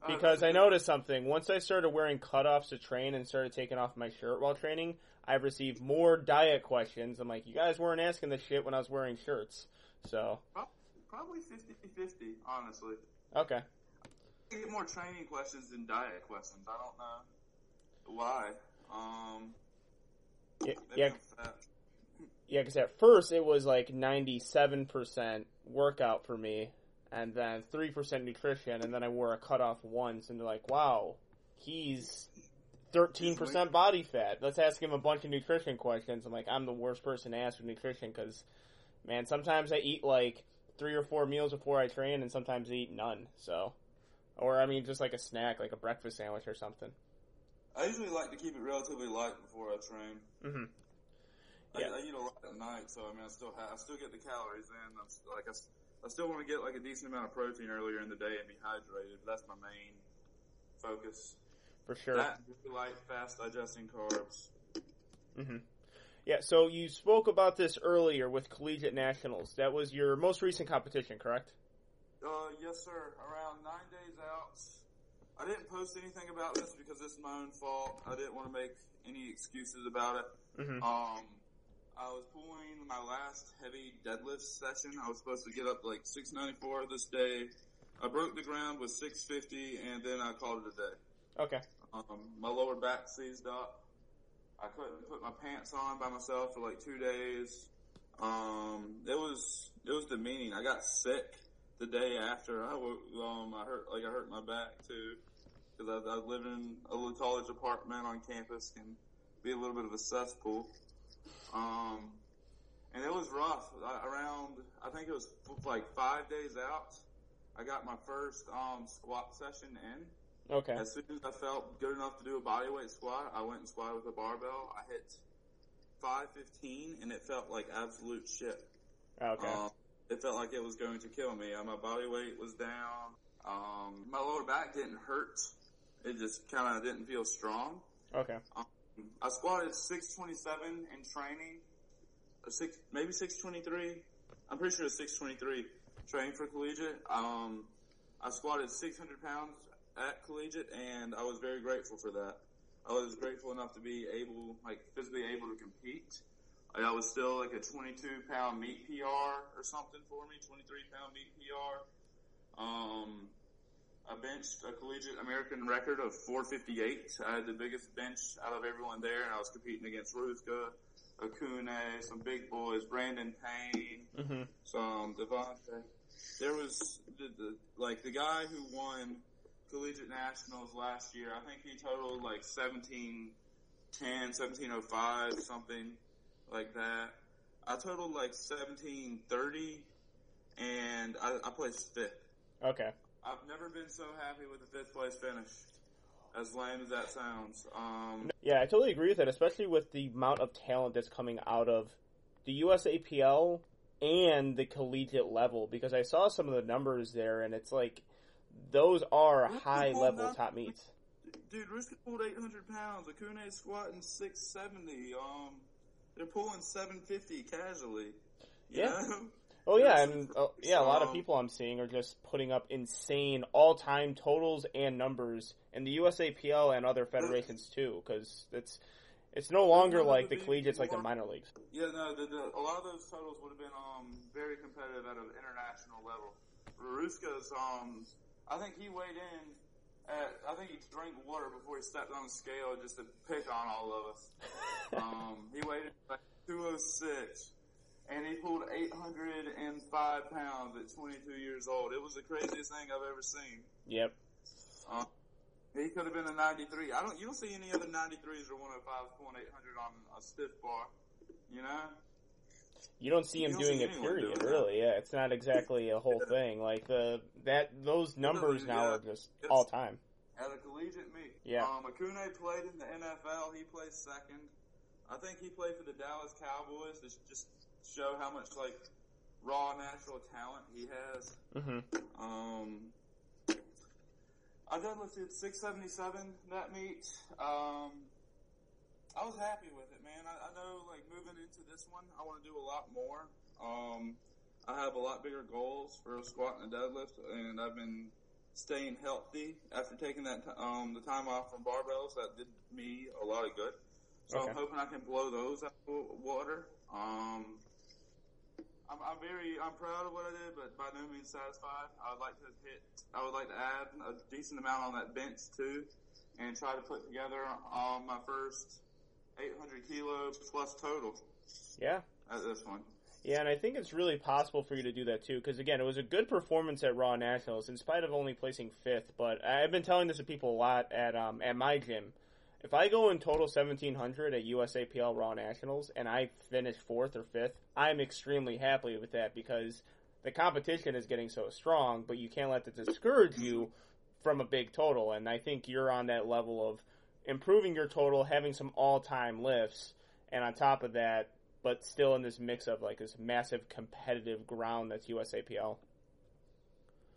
Speaker 1: Because I noticed something. Once I started wearing cutoffs to train and started taking off my shirt while training, I've received more diet questions. I'm like, you guys weren't asking this shit when I was wearing shirts. So,
Speaker 2: probably 50-50, honestly.
Speaker 1: okay.
Speaker 2: I get more training questions than diet questions. I don't know why. Um,
Speaker 1: Yeah, yeah, yeah, because at first it was like 97% workout for me, and then 3% nutrition, and then I wore a cutoff once, and they're like, wow, he's 13% body fat. Let's ask him a bunch of nutrition questions. I'm like, I'm the worst person to ask for nutrition because, man, sometimes I eat like three or four meals before I train, and sometimes I eat none. So, or I mean, just like a snack, like a breakfast sandwich or something.
Speaker 2: I usually like to keep it relatively light before I train.
Speaker 1: hmm
Speaker 2: I,
Speaker 1: Yeah.
Speaker 2: I eat a lot at night, so I mean, I still have, I still get the calories in. I'm s- like, I, I still want to get like a decent amount of protein earlier in the day and be hydrated. That's my main focus.
Speaker 1: For sure.
Speaker 2: That light, fast digesting carbs.
Speaker 1: hmm Yeah, so you spoke about this earlier with Collegiate Nationals. That was your most recent competition, correct?
Speaker 2: Uh, yes, sir. Around nine days out. I didn't post anything about this because it's my own fault. I didn't want to make any excuses about it.
Speaker 1: hmm
Speaker 2: Um, I was pulling my last heavy deadlift session. I was supposed to get up like 694 this day. I broke the ground with 650 and then I called it a day.
Speaker 1: Okay.
Speaker 2: Um, my lower back seized up. I couldn't put my pants on by myself for like two days. Um, it was, it was demeaning. I got sick the day after. I, um, I hurt, like I hurt my back too. Cause I, I live in a little college apartment on campus can be a little bit of a cesspool. Um, and it was rough. I, around, I think it was like five days out. I got my first um, squat session in.
Speaker 1: Okay.
Speaker 2: As soon as I felt good enough to do a bodyweight squat, I went and squatted with a barbell. I hit 515 and it felt like absolute shit.
Speaker 1: Okay.
Speaker 2: Um, it felt like it was going to kill me. Uh, my body weight was down. Um, my lower back didn't hurt. It just kind of didn't feel strong.
Speaker 1: Okay.
Speaker 2: Um, I squatted 627 in training, or six, maybe 623. I'm pretty sure it's 623 training for collegiate. Um, I squatted 600 pounds at collegiate, and I was very grateful for that. I was grateful enough to be able, like, physically able to compete. I was still like a 22 pound meat PR or something for me, 23 pound meet PR. Um, I benched a collegiate American record of 458. I had the biggest bench out of everyone there, and I was competing against Rouska, Akune, some big boys, Brandon Payne,
Speaker 1: hmm
Speaker 2: some Devontae. There was the, the like the guy who won collegiate nationals last year. I think he totaled like 1710, 1705, something like that. I totaled like 1730, and I, I placed fifth.
Speaker 1: Okay.
Speaker 2: I've never been so happy with a fifth place finish. As lame as that sounds. Um,
Speaker 1: Yeah, I totally agree with that, especially with the amount of talent that's coming out of the USAPL and the collegiate level. Because I saw some of the numbers there, and it's like those are high level
Speaker 2: up-
Speaker 1: top meets.
Speaker 2: dude, Rouska pulled 800 pounds. Akune squatting 670. Um, they're pulling 750 casually.
Speaker 1: Yeah.
Speaker 2: know?
Speaker 1: Oh yeah, and uh, yeah, a lot of people I'm seeing are just putting up insane all-time totals and numbers in the USAPL and other federations too, because it's it's no longer like
Speaker 2: the
Speaker 1: collegiates like the minor leagues.
Speaker 2: Yeah, no, the, the, a lot of those totals would have been um very competitive at an international level. Rouska's um, I think he weighed in at, I think he drank water before he stepped on the scale just to pick on all of us. um, he weighed in like 206, and he pulled 805 pounds at 22 years old. It was the craziest thing I've ever seen.
Speaker 1: Yep.
Speaker 2: Um, he could have been a 93. I don't. You don't see any other 93s or 105s pulling 800 on a stiff bar. You know.
Speaker 1: You don't see him
Speaker 2: don't
Speaker 1: doing
Speaker 2: see
Speaker 1: it, period.
Speaker 2: doing.
Speaker 1: Really, yeah. It's not exactly a whole thing. Like the that those numbers now
Speaker 2: yeah.
Speaker 1: are just
Speaker 2: It's-
Speaker 1: all time.
Speaker 2: At a collegiate meet.
Speaker 1: Yeah.
Speaker 2: Um, Akune played in the NFL. He played second. I think he played for the Dallas Cowboys to just show how much like raw natural talent he has.
Speaker 1: hmm
Speaker 2: Um, I deadlifted 677 that meet. Um, I was happy with it, man. I, I know, like, moving into this one, I want to do a lot more. Um, I have a lot bigger goals for a squat and a deadlift, and I've been staying healthy after taking that t- um, the time off from barbells. That did me a lot of good. So
Speaker 1: Okay.
Speaker 2: I'm hoping I can blow those out of the water. Um, I'm, I'm very, I'm proud of what I did, but by no means satisfied. I would like to hit, I would like to add a decent amount on that bench too, and try to put together um, my first 800 kilo plus total
Speaker 1: Yeah.
Speaker 2: at this one.
Speaker 1: Yeah, and I think it's really possible for you to do that too, because again, it was a good performance at Raw Nationals, in spite of only placing fifth. But I've been telling this to people a lot at um, at my gym. If I go in total seventeen hundred at USAPL Raw Nationals and I finish fourth or fifth, I'm extremely happy with that because the competition is getting so strong. But you can't let that discourage you from a big total, and I think you're on that level of improving your total, having some all time lifts, and on top of that, but still in this mix of like this massive competitive ground that's USAPL.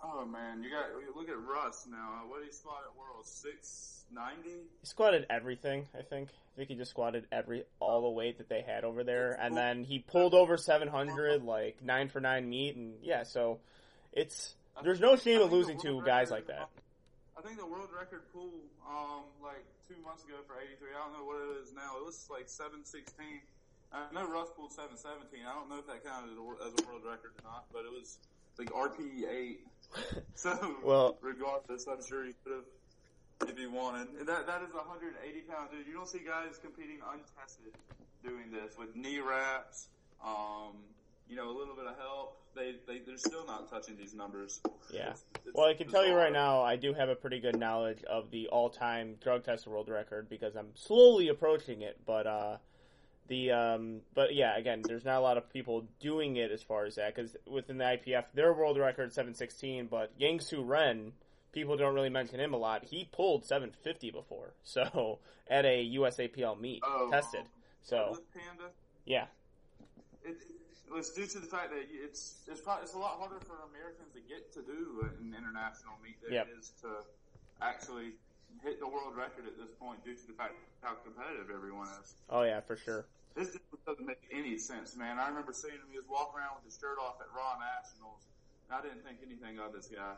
Speaker 2: Oh man, you got look at Russ now. What did he spot at World? Six ninety.
Speaker 1: He squatted everything, I think. I think he just squatted every all the weight that they had over there, and then he pulled over 700, like nine for nine meet, and yeah. So it's there's no shame in losing to guys like that.
Speaker 2: I think the world record pull, um, like two months ago for 83. I don't know what it is now. It was like 716. I know Russ pulled 717. I don't know if that counted as a world record or not, but it was like RPE 8. So,
Speaker 1: Well-
Speaker 2: regardless, I'm sure he could have if you wanted. And that that is 180 pounds, dude. You don't see guys competing untested doing this with knee wraps. Um, you know, a little bit of help. They they they're still not touching these numbers.
Speaker 1: Yeah.
Speaker 2: It's- it's
Speaker 1: Well, I can tell you right now, I do have a pretty good knowledge of the all-time drug test world record because I'm slowly approaching it. But uh, The um, but yeah, again, there's not a lot of people doing it as far as that because within the IPF, their world record seven sixteen, but Yang Su Ren, people don't really mention him a lot. He pulled seven fifty before, so at a USAPL meet
Speaker 2: Oh.
Speaker 1: tested. So
Speaker 2: Panda,
Speaker 1: yeah,
Speaker 2: it, it was due to the fact that it's it's probably it's a lot harder for Americans to get to do an international meet than
Speaker 1: Yep.
Speaker 2: it is to actually hit the world record at this point due to the fact how competitive everyone is.
Speaker 1: oh yeah, for sure.
Speaker 2: This just doesn't make any sense, man. I remember seeing him. He was walking around with his shirt off at Raw Nationals. And I didn't think anything of this guy.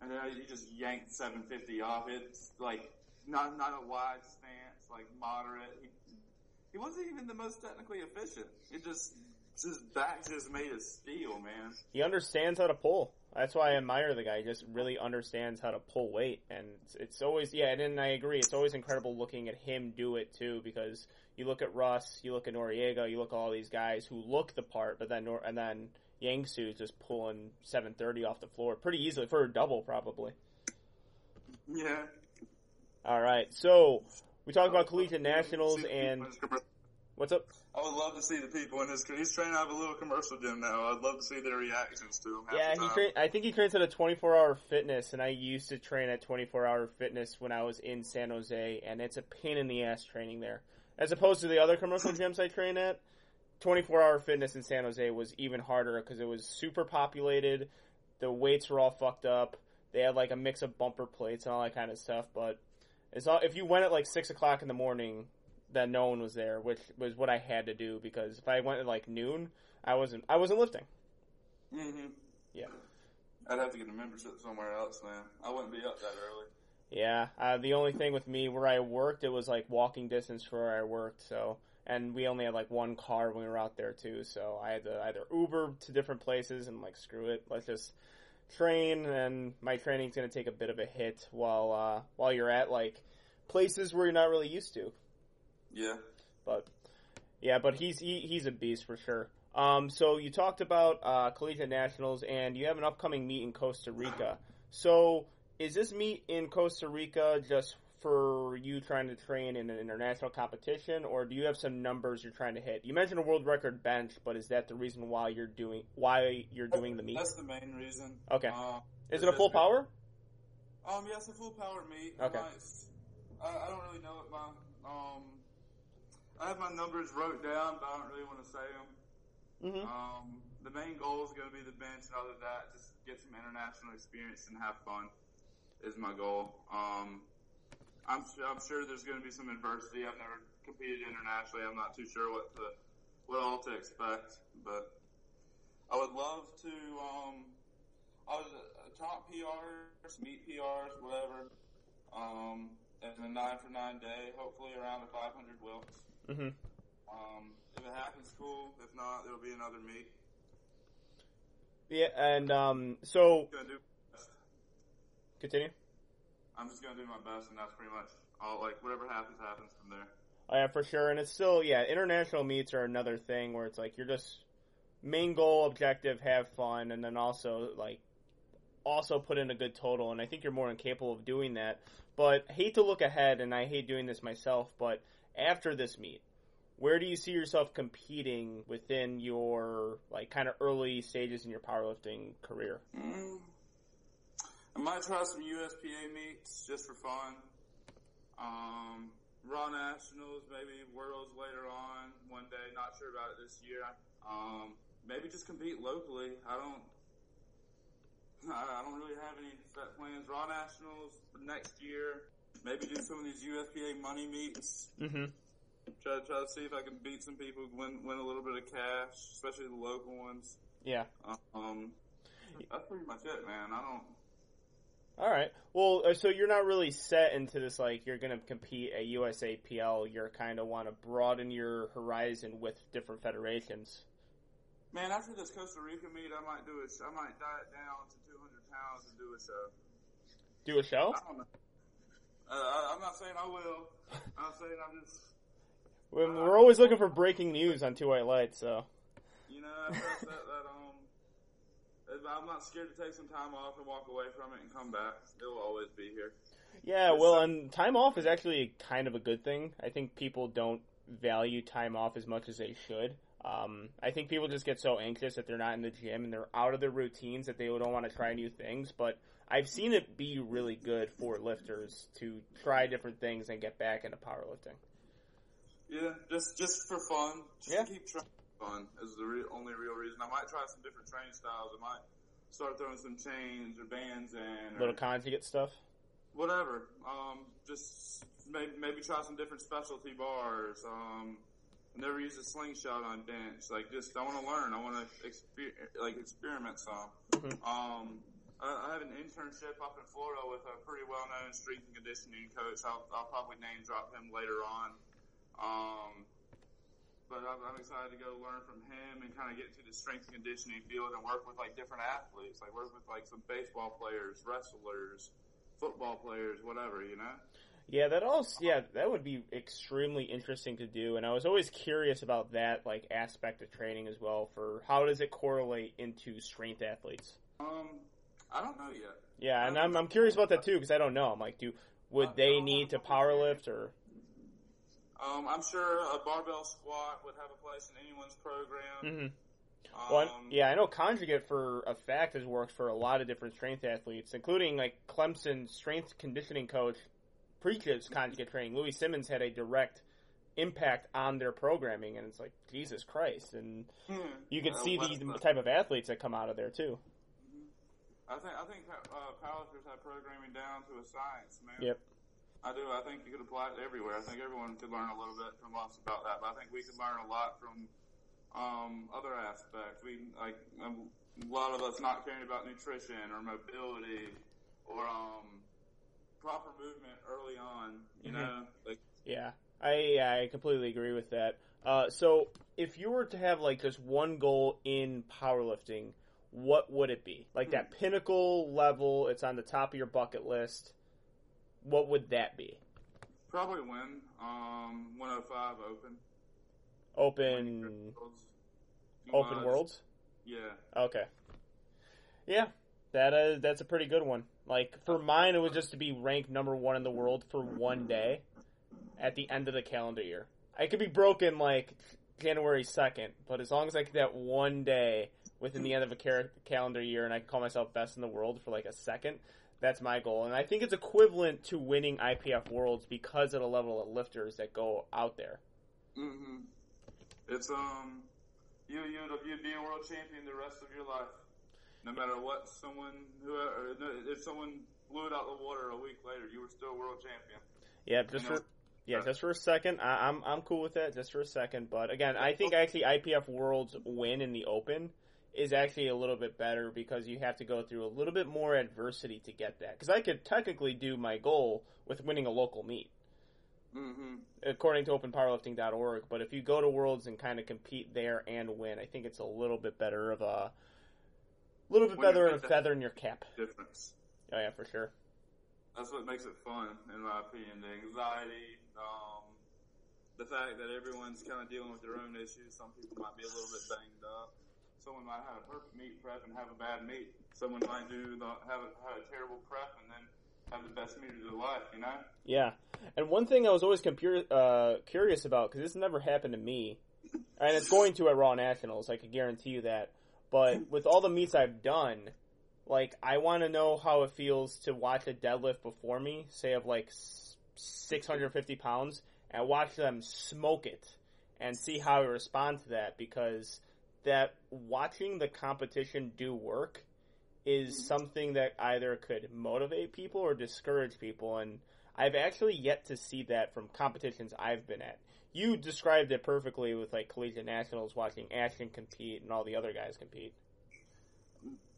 Speaker 2: And then he just yanked 750 off. It's like not not a wide stance, like moderate. He, he wasn't even the most technically efficient. It just just back just made of steel, man.
Speaker 1: He understands how to pull. That's why I admire the guy. He just really understands how to pull weight, and it's, it's always yeah. And I agree. It's always incredible looking at him do it too, because you look at Russ, you look at Noriega, you look at all these guys who look the part, but then and then Yangsu is just pulling 730 off the floor pretty easily for a double probably.
Speaker 2: Yeah.
Speaker 1: All right, so we talked about collegiate nationals and what's up?
Speaker 2: I would love to see the people in his. He's trying to have a little commercial gym now. I'd love to see their reactions to him.
Speaker 1: Yeah, he train, I think he trains at a 24 hour fitness, and I used to train at 24 hour fitness when I was in San Jose, and it's a pain in the ass training there. As opposed to the other commercial gyms I train at, 24 hour fitness in San Jose was even harder because it was super populated, the weights were all fucked up, they had like a mix of bumper plates and all that kind of stuff, but it's all, if you went at like 6 o'clock in the morning, then no one was there, which was what I had to do because if I went at like noon, I wasn't, I wasn't lifting.
Speaker 2: Mm-hmm.
Speaker 1: Yeah.
Speaker 2: I'd have to get a membership somewhere else, man. I wouldn't be up that early.
Speaker 1: Yeah, uh, the only thing with me where I worked, it was like walking distance for where I worked. So, and we only had like one car when we were out there too. So I had to either Uber to different places and like screw it, let's just train. And my training's gonna take a bit of a hit while uh, while you're at like places where you're not really used to.
Speaker 2: Yeah.
Speaker 1: But yeah, but he's he, he's a beast for sure. Um, so you talked about uh, collegiate nationals, and you have an upcoming meet in Costa Rica. So is this meet in Costa Rica just for you trying to train in an international competition, or do you have some numbers you're trying to hit? You mentioned a world record bench, but is that the reason why you're doing why you're doing the meet?
Speaker 2: That's the main reason.
Speaker 1: Okay.
Speaker 2: Uh,
Speaker 1: Is it a full power?
Speaker 2: Um, yeah, a full power meet.
Speaker 1: Okay.
Speaker 2: I, I don't really know what my um. I have my numbers wrote down, but I don't really want to say them.
Speaker 1: Mm-hmm.
Speaker 2: Um, the main goal is going to be the bench, and other than that, just get some international experience and have fun. Is my goal. Um, I'm I'm sure there's going to be some adversity. I've never competed internationally. I'm not too sure what to what all to expect, but I would love to. Um, I was top PRs, meet PRs, whatever. Um, in a nine for nine day, hopefully around the 500 Wilks.
Speaker 1: Mm-hmm.
Speaker 2: Um, if it happens, cool. If not, there'll be another meet.
Speaker 1: Yeah, and um, so continue.
Speaker 2: I'm just gonna do my best, and that's pretty much all. Like whatever happens, happens from there.
Speaker 1: Oh, yeah, for sure. And it's still, yeah, international meets are another thing where it's like you're just main goal, objective, have fun, and then also like also put in a good total. And I think you're more than capable of doing that. But hate to look ahead, and I hate doing this myself. But after this meet, where do you see yourself competing within your like kind of early stages in your powerlifting career?
Speaker 2: Mm. I might try some USPA meets just for fun. Um, Raw Nationals, maybe Worlds later on one day. Not sure about it this year. Um, maybe just compete locally. I don't. I I don't really have any set plans. Raw Nationals next year. Maybe do some of these USPA money meets.
Speaker 1: Mm-hmm.
Speaker 2: Try try to see if I can beat some people, win win a little bit of cash, especially the local ones.
Speaker 1: Yeah.
Speaker 2: Um, that's pretty much it, man. I don't.
Speaker 1: All right. Well, uh, so you're not really set into this like you're going to compete at USAPL. You're kind of want to broaden your horizon with different federations.
Speaker 2: Man, after this Costa Rica meet, I might do it. I might diet down to 200 pounds and do a show.
Speaker 1: Do a show?
Speaker 2: I don't know. Uh, I, I'm not saying I will. I'm saying I'm just,
Speaker 1: We're we're always looking for breaking news on Two White Lights, so
Speaker 2: you know, I set that um, I'm not scared to take some time off and walk away from it and come back. It will always be here.
Speaker 1: yeah. Well, and time off is actually kind of a good thing. I think people don't value time off as much as they should. Um, I think people just get so anxious that they're not in the gym and they're out of their routines that they don't want to try new things. But I've seen it be really good for lifters to try different things and get back into powerlifting.
Speaker 2: Yeah, just just for fun. Just
Speaker 1: Yeah.
Speaker 2: keep training fun is the re- only real reason. I might try some different training styles. I might start throwing some chains or bands in, or
Speaker 1: Little conjugate stuff.
Speaker 2: whatever. Um, just maybe, maybe try some different specialty bars. Um, I never used a slingshot on bench. Like, just I want to learn. I want to exper- like experiment some.
Speaker 1: Mhm.
Speaker 2: Um, I, I have an internship up in Florida with a pretty well-known strength and conditioning coach. I'll, I'll probably name drop him later on. Um, but I'm, I'm excited to go learn from him and kind of get into the strength and conditioning field and work with like different athletes. Like work with like some baseball players, wrestlers, football players, whatever. You know.
Speaker 1: Yeah, that also yeah, that would be extremely interesting to do, and I was always curious about that like aspect of training as well. For how does it correlate into strength athletes?
Speaker 2: Um, I don't know yet.
Speaker 1: Yeah, and I'm I'm curious about that too because I don't know. I'm like, do would they need to powerlift or?
Speaker 2: Um, I'm sure a barbell squat would have a place in anyone's program.
Speaker 1: hmm
Speaker 2: Um,
Speaker 1: Well, yeah, I know conjugate for a fact has worked for a lot of different strength athletes, including like Clemson strength conditioning coach preaches conjugate training. Louie Simmons had a direct impact on their programming, and it's like Jesus Christ, and
Speaker 2: hmm,
Speaker 1: you can
Speaker 2: uh,
Speaker 1: see these
Speaker 2: the-
Speaker 1: type of athletes that come out of there too.
Speaker 2: I think I think uh, powerlifters have programming down to a science, man.
Speaker 1: Yep.
Speaker 2: I do. I think you could apply it everywhere. I think everyone could learn a little bit from us about that. But I think we could learn a lot from um, other aspects. We like um, a lot of us not caring about nutrition or mobility or um, proper movement early on. You
Speaker 1: Mhm.
Speaker 2: know, like
Speaker 1: Yeah, I I completely agree with that. Uh, so if you were to have like this one goal in powerlifting, what would it be? Like that pinnacle level, it's on the top of your bucket list. What would that be?
Speaker 2: probably win um, 105 open.
Speaker 1: Open open
Speaker 2: might-
Speaker 1: worlds?
Speaker 2: Yeah.
Speaker 1: Okay. Yeah, that uh, that's a pretty good one. Like for mine, it was just to be ranked number one in the world for one day at the end of the calendar year. I could be broken like January second, but as long as I get that one day within the end of a calendar year, and I can call myself best in the world for like a second, that's my goal. And I think it's equivalent to winning IPF Worlds because of the level of lifters that go out there.
Speaker 2: hmm It's um, you you you'd be a world champion the rest of your life, no matter what someone who if someone blew it out of the water a week later, you were still a world champion.
Speaker 1: Yeah, just for yeah, just for a second. I, I'm I'm cool with that, just for a second. But again, I think actually IPF Worlds win in the Open is actually a little bit better because you have to go through a little bit more adversity to get that. Because I could technically do my goal with winning a local meet,
Speaker 2: hmm
Speaker 1: according to OpenPowerlifting.org. But if you go to Worlds and kind of compete there and win, I think it's a little bit better of a little bit better of a feather in your cap.
Speaker 2: Difference.
Speaker 1: Oh yeah, for sure.
Speaker 2: That's what makes it fun, in my opinion. The anxiety, um, the fact that everyone's kind of dealing with their own issues. Some people might be a little bit banged up. Someone might have a perfect meet prep and have a bad meat. Someone might do the, have a, have a terrible prep and then have the best meat of their life. You know?
Speaker 1: Yeah, and one thing I was always compur- uh, curious about because this never happened to me, and it's going to at Raw Nationals. I can guarantee you that. But with all the meets I've done, like I want to know how it feels to watch a deadlift before me, say of like six hundred fifty pounds, and watch them smoke it, and see how I respond to that because that watching the competition do work is something that either could motivate people or discourage people and I've actually yet to see that from competitions I've been at. You described it perfectly with like collegiate nationals watching Ashton compete and all the other guys compete.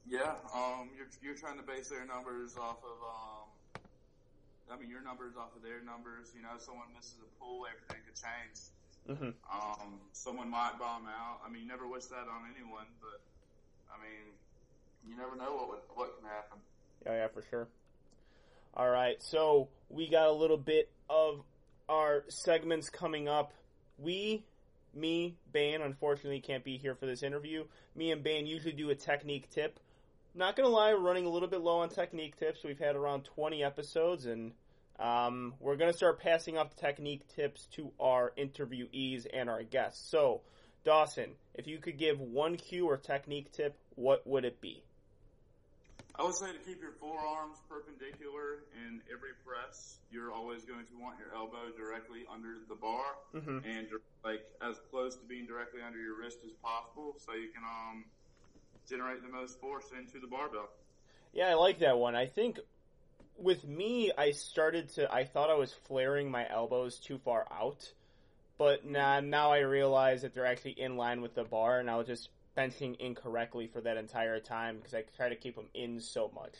Speaker 2: Yeah. Um, you're you're trying to base their numbers off of um. I mean, your numbers off of their numbers. You know, someone misses a pull, everything could change.
Speaker 1: Hmm
Speaker 2: Um, someone might bomb out. I mean, you never wish that on anyone, but I mean, you never know what would, what can happen.
Speaker 1: Oh yeah, for sure. All right, so we got a little bit of our segments coming up. We, me, Bane, unfortunately can't be here for this interview. Me and Bane usually do a technique tip. Not gonna lie, we're running a little bit low on technique tips. We've had around 20 episodes, and Um, we're going to start passing off the technique tips to our interviewees and our guests. So, Dawson, if you could give one cue or technique tip, what would it be?
Speaker 2: I would say to keep your forearms perpendicular in every press. You're always going to want your elbow directly under the bar
Speaker 1: Mm-hmm.
Speaker 2: and like as close to being directly under your wrist as possible, so you can um generate the most force into the barbell.
Speaker 1: Yeah, I like that one. I think with me, I started to. I thought I was flaring my elbows too far out, but now now I realize that they're actually in line with the bar, and I was just benching incorrectly for that entire time because I try to keep them in so much.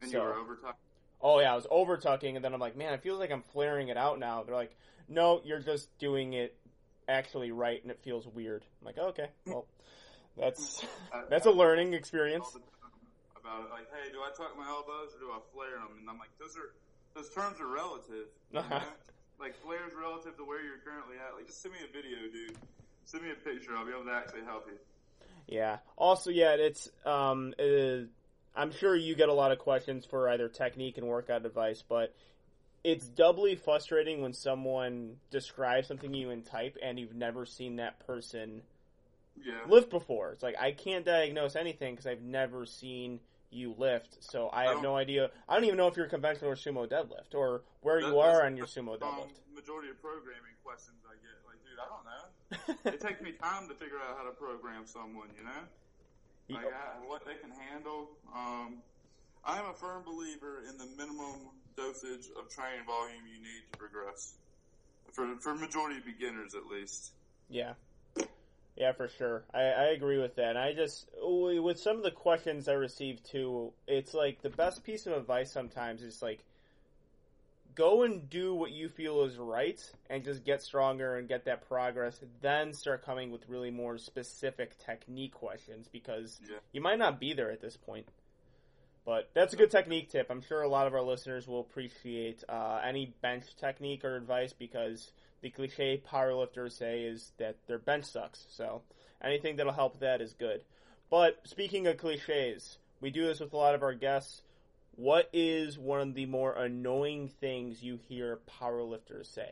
Speaker 2: And
Speaker 1: So-
Speaker 2: you were over.
Speaker 1: Oh yeah, I was over tucking, and then I'm like, man, it feels like I'm flaring it out now. They're like, no, you're just doing it actually right, and it feels weird. I'm like, oh, okay, mm. well, that's uh, that's a uh, learning experience.
Speaker 2: All the time about it. Like, hey, do I tuck my elbows or do I flare them? And I'm like, those are those terms are relative. you
Speaker 1: Uh-huh.
Speaker 2: know? like flares relative to where you're currently at. Like, just send me a video, dude. Send me a picture. I'll be able to actually help you.
Speaker 1: Yeah. Also, yeah, it's um, uh, I'm sure you get a lot of questions for either technique and workout advice, but it's doubly frustrating when someone describes something to you in type and you've never seen that person
Speaker 2: Yeah.
Speaker 1: lift before. It's like I can't diagnose anything because I've never seen you lift, so I
Speaker 2: I
Speaker 1: have no idea. I don't even know if you're conventional or sumo deadlift or where
Speaker 2: That-
Speaker 1: you are on your sumo
Speaker 2: Um,
Speaker 1: deadlift.
Speaker 2: majority of programming questions I get, like, dude, I don't know. it takes me time to figure out how to program someone, you know? Like, I, what they can handle. Um, I am a firm believer in the minimum dosage of training volume you need to progress. For, for majority of beginners, at least.
Speaker 1: Yeah. Yeah, for sure. I, I agree with that. And I just, with some of the questions I receive too, it's like the best piece of advice sometimes is like, go and do what you feel is right and just get stronger and get that progress. Then start coming with really more specific technique questions because
Speaker 2: Yeah.
Speaker 1: you might not be there at this point. But that's a good technique tip. I'm sure a lot of our listeners will appreciate uh, any bench technique or advice because the cliche powerlifters say is that their bench sucks. So anything that'll help that is good. But speaking of cliches, we do this with a lot of our guests. What is one of the more annoying things you hear powerlifters say?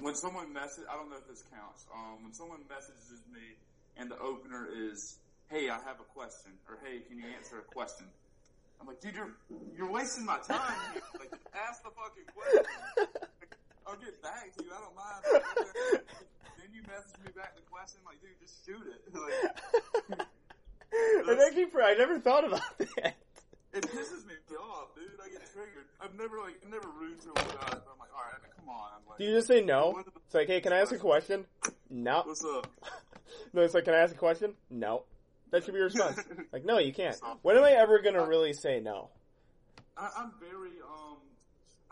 Speaker 2: When someone message, I don't know if this counts. Um, when someone messages me and the opener is, "Hey, I have a question," or "Hey, can you answer a question?" I'm like, dude, you're you're wasting my time. Here. Like, ask the fucking question. I'll get back to you. I don't mind. then you message me back the question, like, dude, just shoot it. Like,
Speaker 1: and actually, I never thought about that.
Speaker 2: it pisses me off, dude. I get triggered. I've never like, I'm never rude to him about it. But I'm like, all right, come on. I'm like,
Speaker 1: Do you just say no? It's like, hey, can I ask a question? No.
Speaker 2: What's up?
Speaker 1: No, it's like, can I ask a question? No. That should be your response. Like, no, you can't. When am I ever gonna really say no?
Speaker 2: I, I'm very.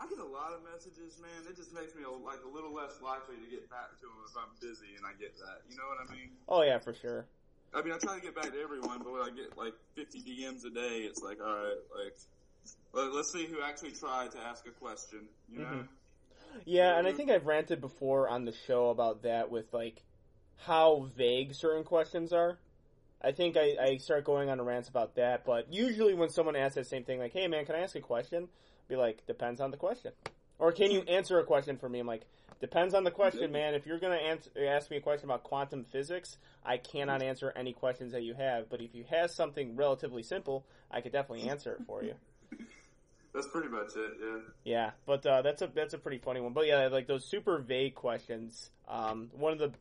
Speaker 2: I get a lot of messages, man. It just makes me a, like a little less likely to get back to them if I'm busy, and I get that. You know what I mean?
Speaker 1: Oh yeah, for sure.
Speaker 2: I mean, I try to get back to everyone, but when I get like 50 DMs a day, it's like, all right, like, let, let's see who actually tried to ask a question. You know?
Speaker 1: Mhm. Yeah, and I think I've ranted before on the show about that with like how vague certain questions are. I think I, I start going on rants about that, but usually when someone asks that same thing, like, "Hey man, can I ask a question?" Be like, "Depends on the question," or "Can you answer a question for me?" I'm like, "Depends on the question, man. If you're gonna answer, ask me a question about quantum physics, I cannot answer any questions that you have. But if you have something relatively simple, I could definitely answer it for you."
Speaker 2: That's pretty much it. Yeah.
Speaker 1: Yeah, but uh, that's a that's a pretty funny one. But yeah, like those super vague questions. Um, one of the,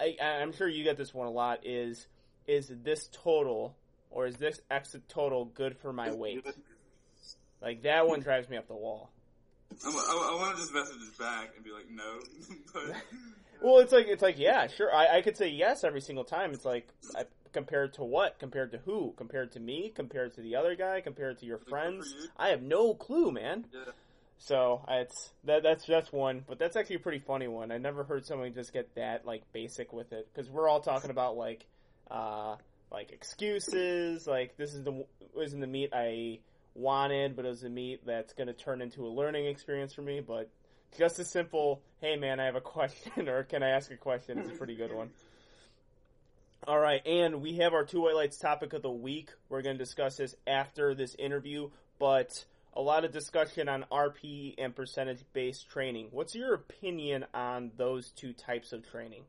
Speaker 1: I, I'm sure you get this one a lot. Is is this total or is this exit total good for my weight? Like that one drives me up the wall.
Speaker 2: I'm, I, I want to just message this back and be like, no. but,
Speaker 1: Well, it's like it's like yeah, sure. I, I could say yes every single time. It's like I, compared to what? Compared to who? Compared to me? Compared to the other guy? Compared to your friends?
Speaker 2: you.
Speaker 1: I have no clue, man.
Speaker 2: yeah.
Speaker 1: So it's that that's just one, but that's actually a pretty funny one. I never heard someone just get that like basic with it because we're all talking about like uh like excuses, like this is the isn't the meat I wanted, but it was the meat that's going to turn into a learning experience for me. But just a simple, hey man, I have a question, or can I ask a question? is a pretty good one. All right, and we have our two white lights topic of the week. We're going to discuss this after this interview, but a lot of discussion on RPE and percentage based training. What's your opinion on those two types of training?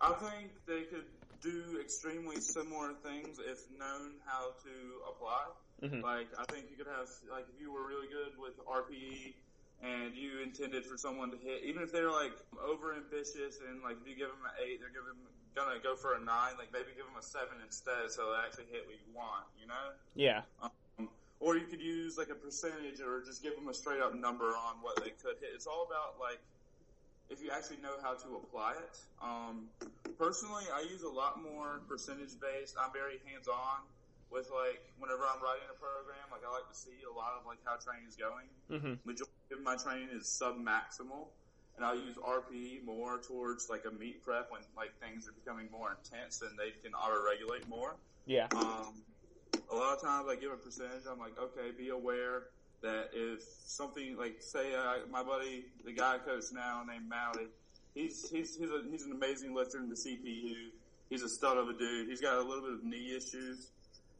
Speaker 2: I think they could do extremely similar things if known how to apply.
Speaker 1: Mhm.
Speaker 2: Like I think you could have like if you were really good with RPE and you intended for someone to hit, even if they're like over ambitious and like if you give them an eight, they're giving gonna go for a nine. Like maybe give them a seven instead, so they actually hit what you want. You know.
Speaker 1: Yeah.
Speaker 2: Um, or you could use like a percentage or just give them a straight up number on what they could hit. It's all about like if you actually know how to apply it. Um, personally, I use a lot more percentage based. I'm very hands on with like whenever I'm writing a program. Like I like to see a lot of like how training is going.
Speaker 1: Mm-hmm.
Speaker 2: Majority of my training is sub maximal. And I'll use RPE more towards like a meet prep when like things are becoming more intense and they can auto regulate more.
Speaker 1: Yeah.
Speaker 2: Um, a lot of times I give a percentage. I'm like, okay, be aware that if something like, say, uh, my buddy, the guy I coach now named Mally, he's he's he's, a, he's an amazing lifter in the CPU. He's a stud of a dude. He's got a little bit of knee issues,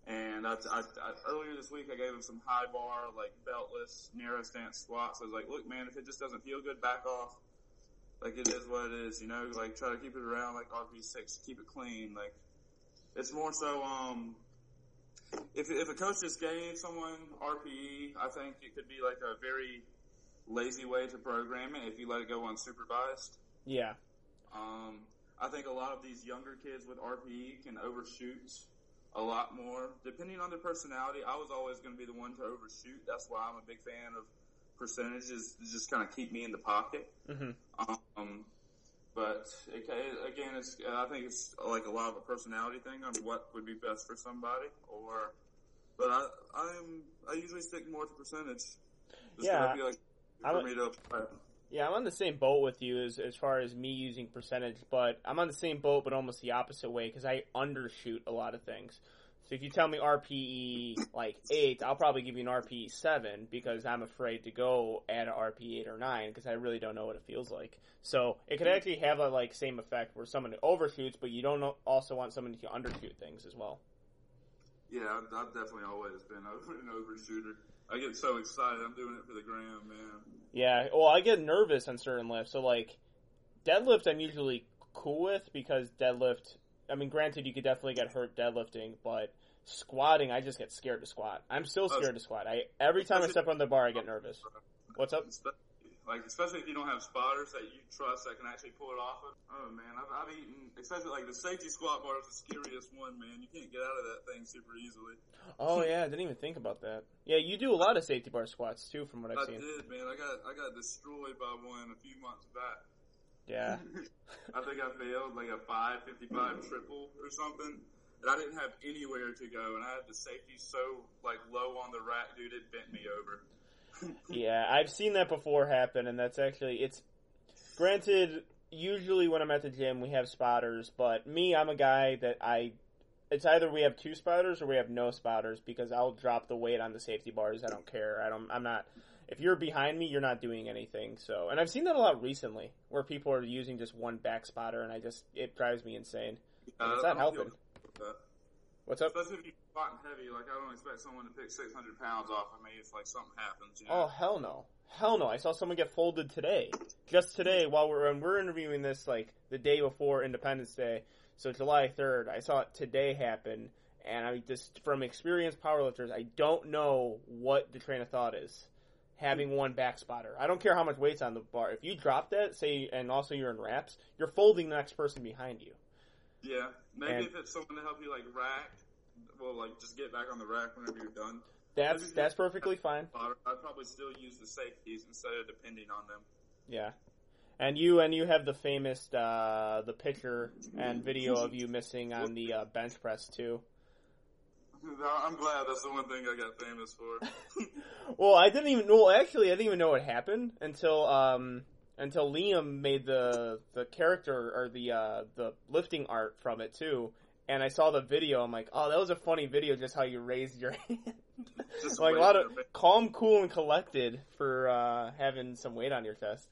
Speaker 2: and I, I, I, earlier this week I gave him some high bar, like beltless, narrow stance squats. I was like, look, man, if it just doesn't feel good, back off. Like it is what it is, you know. Like try to keep it around like RP six, keep it clean. Like it's more so um if if a coach just gave someone RPE, I think it could be like a very lazy way to program it if you let it go unsupervised.
Speaker 1: Yeah.
Speaker 2: Um, I think a lot of these younger kids with RPE can overshoot a lot more, depending on their personality. I was always going to be the one to overshoot. That's why I'm a big fan of percentages. To just kind of keep me in the pocket.
Speaker 1: hmm
Speaker 2: Um, but it, again, it's I think it's like a lot of a personality thing on what would be best for somebody. Or, but I I'm I usually stick more to percentage. Just
Speaker 1: Yeah,
Speaker 2: I feel like for me to apply.
Speaker 1: Yeah, I'm on the same boat with you as as far as me using percentage, but I'm on the same boat, but almost the opposite way because I undershoot a lot of things. So if you tell me RPE like eight, I'll probably give you an RPE seven because I'm afraid to go at an RPE eight or nine because I really don't know what it feels like. So it could actually have a like same effect where someone overshoots, but you don't also want someone to undershoot things as well.
Speaker 2: Yeah, I've, I've definitely always been over an overshooter. I get so excited. I'm doing it for the gram, man.
Speaker 1: Yeah, well, I get nervous on certain lifts. So, like, deadlift, I'm usually cool with because deadlift. I mean, granted, you could definitely get hurt deadlifting, but squatting, I just get scared to squat. I'm still scared to squat. I every time I step on the bar, I get nervous. What's up?
Speaker 2: Like, especially if you don't have spotters that you trust that can actually pull it off. Of. Oh man, I've, I've eaten, especially like the safety squat bar is the scariest one, man. You can't get out of that thing super easily.
Speaker 1: Oh yeah, I didn't even think about that. Yeah, you do a lot of safety bar squats too, from what
Speaker 2: I
Speaker 1: I've seen.
Speaker 2: I did, man. I got I got destroyed by one a few months back.
Speaker 1: Yeah,
Speaker 2: I think I failed like a 555 triple or something. And I didn't have anywhere to go, and I had the safety so like low on the rack, dude. It bent me over.
Speaker 1: yeah, I've seen that before happen, and that's actually it's. Granted, usually when I'm at the gym, we have spotters, but me, I'm a guy that I. It's either we have two spotters or we have no spotters because I'll drop the weight on the safety bars. I don't care. I don't. I'm not. If you're behind me, you're not doing anything. So, and I've seen that a lot recently, where people are using just one back spotter, and I just it drives me insane.
Speaker 2: Uh,
Speaker 1: it's not helping. What's up?
Speaker 2: Especially if you're squatting heavy, like I don't expect someone to pick 600 pounds off of me if like something happens. You
Speaker 1: Oh hell no, hell no! I saw someone get folded today, just today while we're and we're interviewing this like the day before Independence Day, so July third. I saw it today happen, and I just from experienced powerlifters, I don't know what the train of thought is. Having one back spotter, I don't care how much weight's on the bar. If you drop that, say, and also you're in wraps, you're folding the next person behind you.
Speaker 2: Yeah, maybe
Speaker 1: And-
Speaker 2: if it's someone to help you like rack, well, like just get back on the rack whenever you're done.
Speaker 1: That's that's perfectly fine.
Speaker 2: I'd probably still use the safeties instead of depending on them.
Speaker 1: Yeah. And you and you have the famous uh, the picture and video of you missing on the uh, bench press too.
Speaker 2: I'm glad that's the one thing I got famous for.
Speaker 1: Well, I didn't even well actually I didn't even know what happened until um until Liam made the the character or the uh the lifting art from it too. And I saw the video. I'm like, oh, that was a funny video. Just how you raised your hand, like a lot of calm, cool, and collected for uh having some weight on your chest.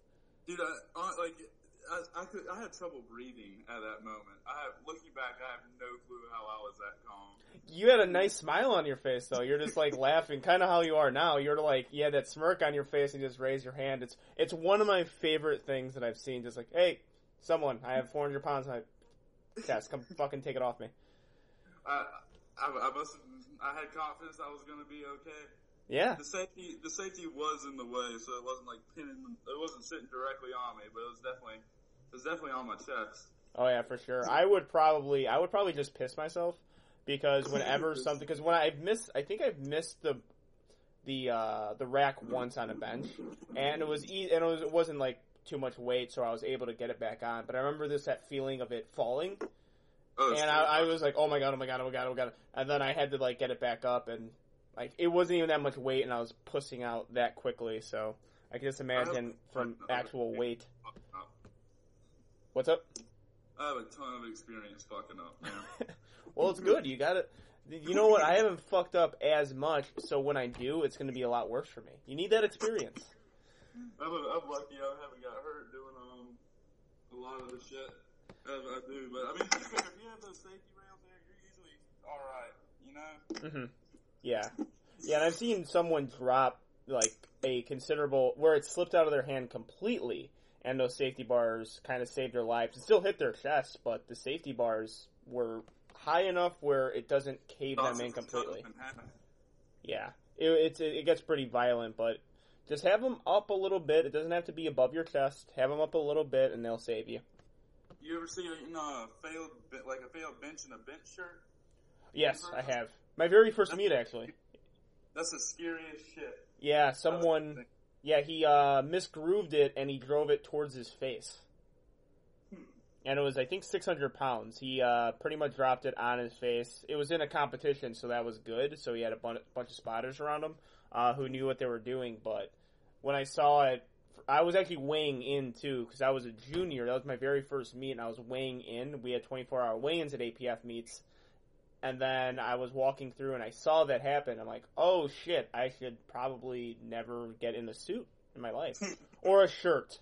Speaker 2: Dude, I, I, like, I, I could I had trouble breathing at that moment. I have looking back, I have no clue how I was that calm.
Speaker 1: You had a nice smile on your face though. You're just like laughing, kind of how you are now. You're like, you had that smirk on your face and you just raise your hand. It's it's one of my favorite things that I've seen. Just like, hey, someone, I have 400 pounds on my chest. Come fucking take it off me.
Speaker 2: I I, I must have, I had confidence I was going to be okay.
Speaker 1: Yeah.
Speaker 2: The safety the safety was in the way, so it wasn't like pinning. It wasn't sitting directly on me, but it was definitely it was definitely on my chest.
Speaker 1: Oh yeah, for sure. I would probably I would probably just piss myself because whenever something because when I've missed I think I've missed the the uh the rack once on a bench and it was e- and it, was, it wasn't like too much weight so I was able to get it back on but I remember this that feeling of it falling
Speaker 2: Oh,
Speaker 1: and I, I was like oh my god oh my god oh my god oh my god and then I had to like get it back up and like it wasn't even that much weight and I was pussing out that quickly so I can just imagine from actual weight what's up
Speaker 2: I have a ton of experience fucking up, man.
Speaker 1: well, it's good. You got it. You know what? I haven't fucked up as much, so when I do, it's going to be a lot worse for me. You need that experience.
Speaker 2: I'm, I'm lucky I haven't got hurt doing um a lot of the shit as I do. But I mean, if you have those safety rails there, you're usually all right. You know.
Speaker 1: hmm Yeah, yeah. And I've seen someone drop like a considerable where it slipped out of their hand completely, and those safety bars kind of saved their lives. It still hit their chest, but the safety bars were high enough where it doesn't cave them in completely. Yeah, it, it's it gets pretty violent, but just have them up a little bit. It doesn't have to be above your chest. Have them up a little bit, and they'll save you.
Speaker 2: You ever see you know a failed like a failed bench in a bench shirt?
Speaker 1: Yes, I have. My very first meet, actually.
Speaker 2: That's the scariest shit.
Speaker 1: Yeah, someone. Yeah, he uh, misgrooved it and he drove it towards his face. And it was, I think, 600 pounds. He uh, pretty much dropped it on his face. It was in a competition, so that was good. So he had a bunch, of spotters around him uh, who knew what they were doing. But when I saw it, I was actually weighing in too because I was a junior. That was my very first meet, and I was weighing in. We had 24 hour weigh-ins at APF meets, and then I was walking through and I saw that happen. I'm like, oh shit, I should probably never get in a suit in my life or a shirt.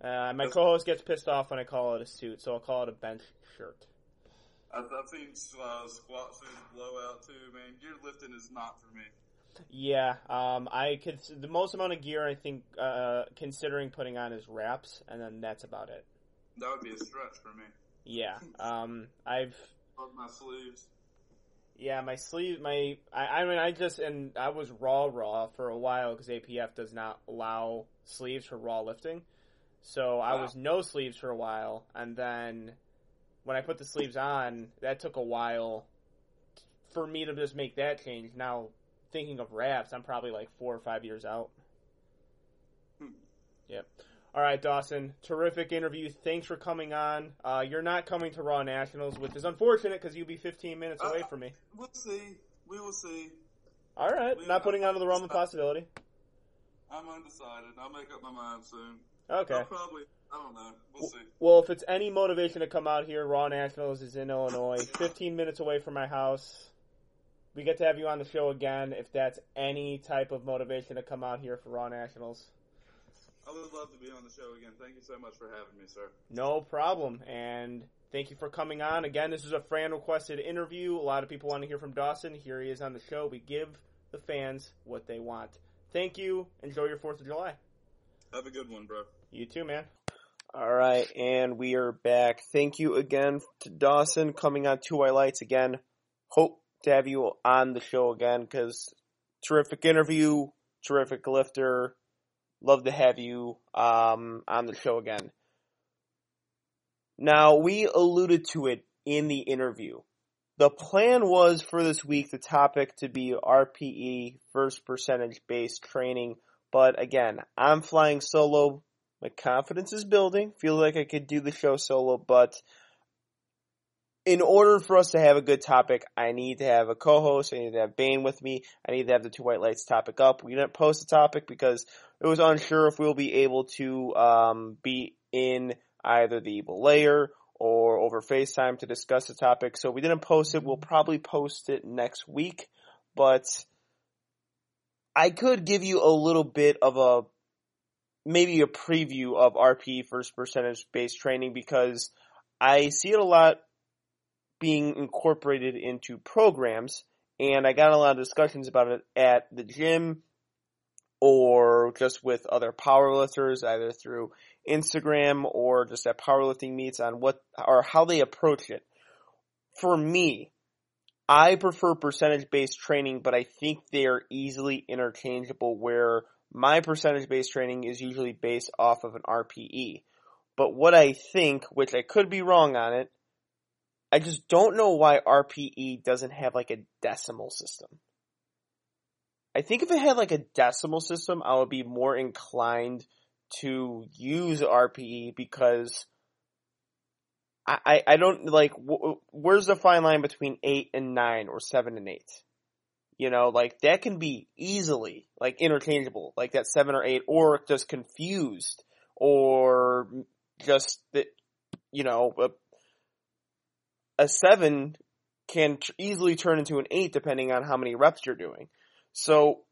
Speaker 1: Uh, my co-host gets pissed off when I call it a suit, so I'll call it a bench shirt.
Speaker 2: I've, I've seen uh, squat suits blow out too, man. Gear lifting is not for me.
Speaker 1: Yeah, um, I could. The most amount of gear I think, uh, considering putting on is wraps, and then that's about it.
Speaker 2: That would be a stretch for me.
Speaker 1: Yeah, um, I've.
Speaker 2: Love my sleeves.
Speaker 1: Yeah, my sleeve, my, I, I mean, I just, and I was raw raw for a while because APF does not allow sleeves for raw lifting. So I was no sleeves for a while, and then when I put the sleeves on, that took a while for me to just make that change. Now, thinking of wraps, I'm probably like four or five years out.
Speaker 2: Hmm.
Speaker 1: Yep. All right, Dawson. Terrific interview. Thanks for coming on. Uh, you're not coming to Raw Nationals, which is unfortunate because you'll be 15 minutes away
Speaker 2: Uh,
Speaker 1: from me.
Speaker 2: We'll see. We will see.
Speaker 1: All right,
Speaker 2: we-
Speaker 1: not putting out of the realm of possibility.
Speaker 2: I'm undecided. I'll make up my mind soon.
Speaker 1: Okay.
Speaker 2: I'll probably. I don't know. We'll see.
Speaker 1: Well, if it's any motivation to come out here, Raw Nationals is in Illinois, 15 minutes away from my house. We get to have you on the show again if that's any type of motivation to come out here for Raw Nationals.
Speaker 2: I would love to be on the show again. Thank you so much for having me, sir.
Speaker 1: No problem. And thank you for coming on. Again, this is a fan requested interview. A lot of people want to hear from Dawson. Here he is on the show. We give the fans what they want. Thank you. Enjoy your 4th of July.
Speaker 2: Have a good one, bro.
Speaker 1: You too, man. All right, and we are back. Thank you again to Dawson coming on Two White Lights again. Hope to have you on the show again because terrific interview, terrific lifter. Love to have you um, on the show again. Now, we alluded to it in the interview. The plan was for this week the topic to be RPE, first percentage based training, but again, I'm flying solo. My confidence is building. Feel like I could do the show solo, but in order for us to have a good topic, I need to have a co-host. I need to have Bane with me. I need to have the two white lights topic up. We didn't post the topic because it was unsure if we'll be able to um, be in either the layer or over FaceTime to discuss the topic. So we didn't post it. We'll probably post it next week, but I could give you a little bit of a maybe a preview of RPE versus percentage based training because I see it a lot being incorporated into programs and I got a lot of discussions about it at the gym or just with other powerlifters either through Instagram or just at powerlifting meets on what or how they approach it. For me, I prefer percentage based training, but I think they are easily interchangeable where my percentage based training is usually based off of an RPE. But what I think, which I could be wrong on it, I just don't know why RPE doesn't have like a decimal system. I think if it had like a decimal system, I would be more inclined to use RPE because I, I, I don't like, where's the fine line between 8 and 9 or 7 and 8? You know, like that can be easily like interchangeable, like that 7 or 8 or just confused or just that, you know, a, a 7 can easily turn into an 8 depending on how many reps you're doing. So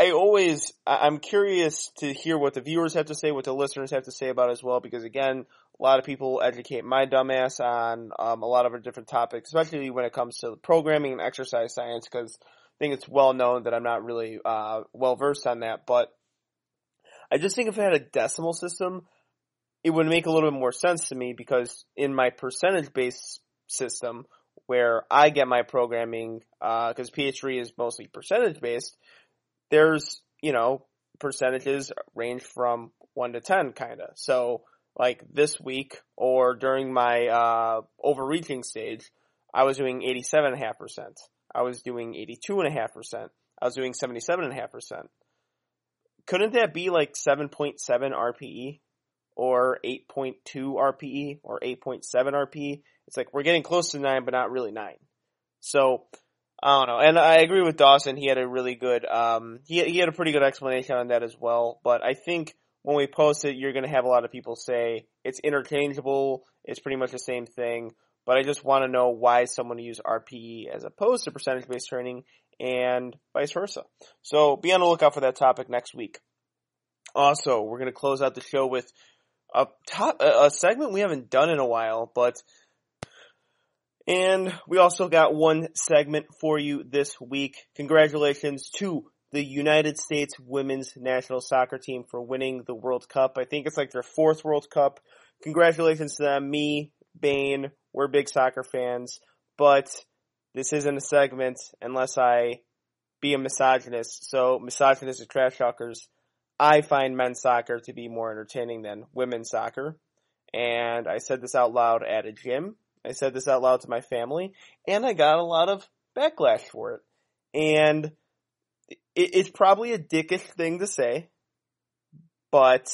Speaker 1: I always, I'm curious to hear what the viewers have to say, what the listeners have to say about as well, because again, a lot of people educate my dumbass on um, a lot of different topics, especially when it comes to programming and exercise science, because I think it's well known that I'm not really uh, well versed on that. But I just think if it had a decimal system, it would make a little bit more sense to me because in my percentage based system, where I get my programming, because uh, PH3 is mostly percentage based, there's, you know, percentages range from 1 to 10 kinda. So, like this week or during my, uh, overreaching stage, I was doing 87.5%. I was doing 82.5%. I was doing 77.5%. Couldn't that be like 7.7 RPE? Or 8.2 RPE? Or 8.7 RPE? It's like we're getting close to nine, but not really nine. So I don't know. And I agree with Dawson. He had a really good, um, he he had a pretty good explanation on that as well. But I think when we post it, you're going to have a lot of people say it's interchangeable. It's pretty much the same thing. But I just want to know why someone use RPE as opposed to percentage based training and vice versa. So be on the lookout for that topic next week. Also, we're going to close out the show with a top, a segment we haven't done in a while, but and we also got one segment for you this week. Congratulations to the United States women's national soccer team for winning the World Cup. I think it's like their fourth World Cup. Congratulations to them. Me, Bane, we're big soccer fans, but this isn't a segment unless I be a misogynist. So misogynistic trash talkers, I find men's soccer to be more entertaining than women's soccer. And I said this out loud at a gym I said this out loud to my family, and I got a lot of backlash for it. And it, it's probably a dickish thing to say, but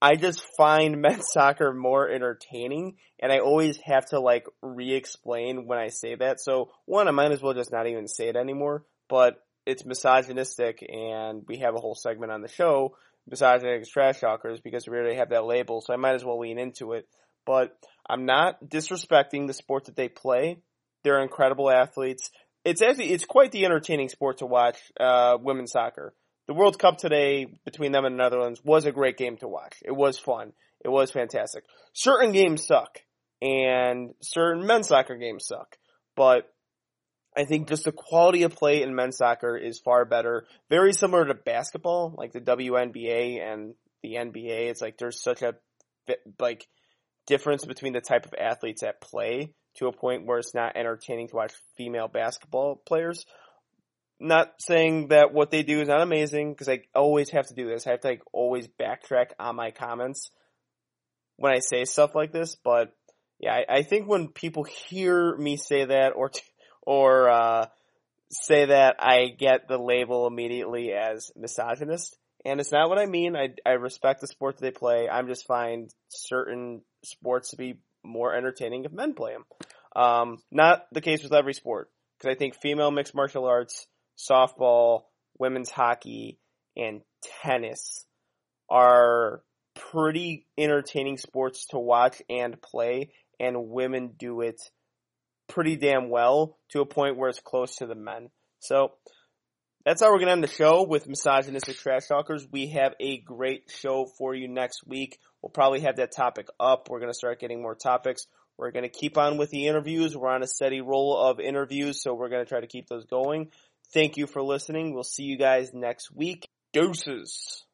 Speaker 1: I just find men's soccer more entertaining, and I always have to like re-explain when I say that. So one, I might as well just not even say it anymore. But it's misogynistic, and we have a whole segment on the show, misogynistic trash talkers, because we already have that label. So I might as well lean into it. But I'm not disrespecting the sport that they play. They're incredible athletes. It's actually it's quite the entertaining sport to watch. Uh, women's soccer. The World Cup today between them and the Netherlands was a great game to watch. It was fun. It was fantastic. Certain games suck, and certain men's soccer games suck. But I think just the quality of play in men's soccer is far better. Very similar to basketball, like the WNBA and the NBA. It's like there's such a like difference between the type of athletes at play to a point where it's not entertaining to watch female basketball players. Not saying that what they do is not amazing because I always have to do this. I have to like always backtrack on my comments when I say stuff like this. But yeah, I, I think when people hear me say that or or uh, say that, I get the label immediately as misogynist and it's not what I mean. I, I respect the sport that they play. I'm just find certain sports to be more entertaining if men play them. Um, not the case with every sport because I think female mixed martial arts, softball, women's hockey, and tennis are pretty entertaining sports to watch and play, and women do it pretty damn well to a point where it's close to the men. So that's how we're gonna end the show with misogynistic trash talkers. We have a great show for you next week. We'll probably have that topic up. We're gonna start getting more topics. We're gonna keep on with the interviews. We're on a steady roll of interviews, so we're gonna try to keep those going. Thank you for listening. We'll see you guys next week. Deuces.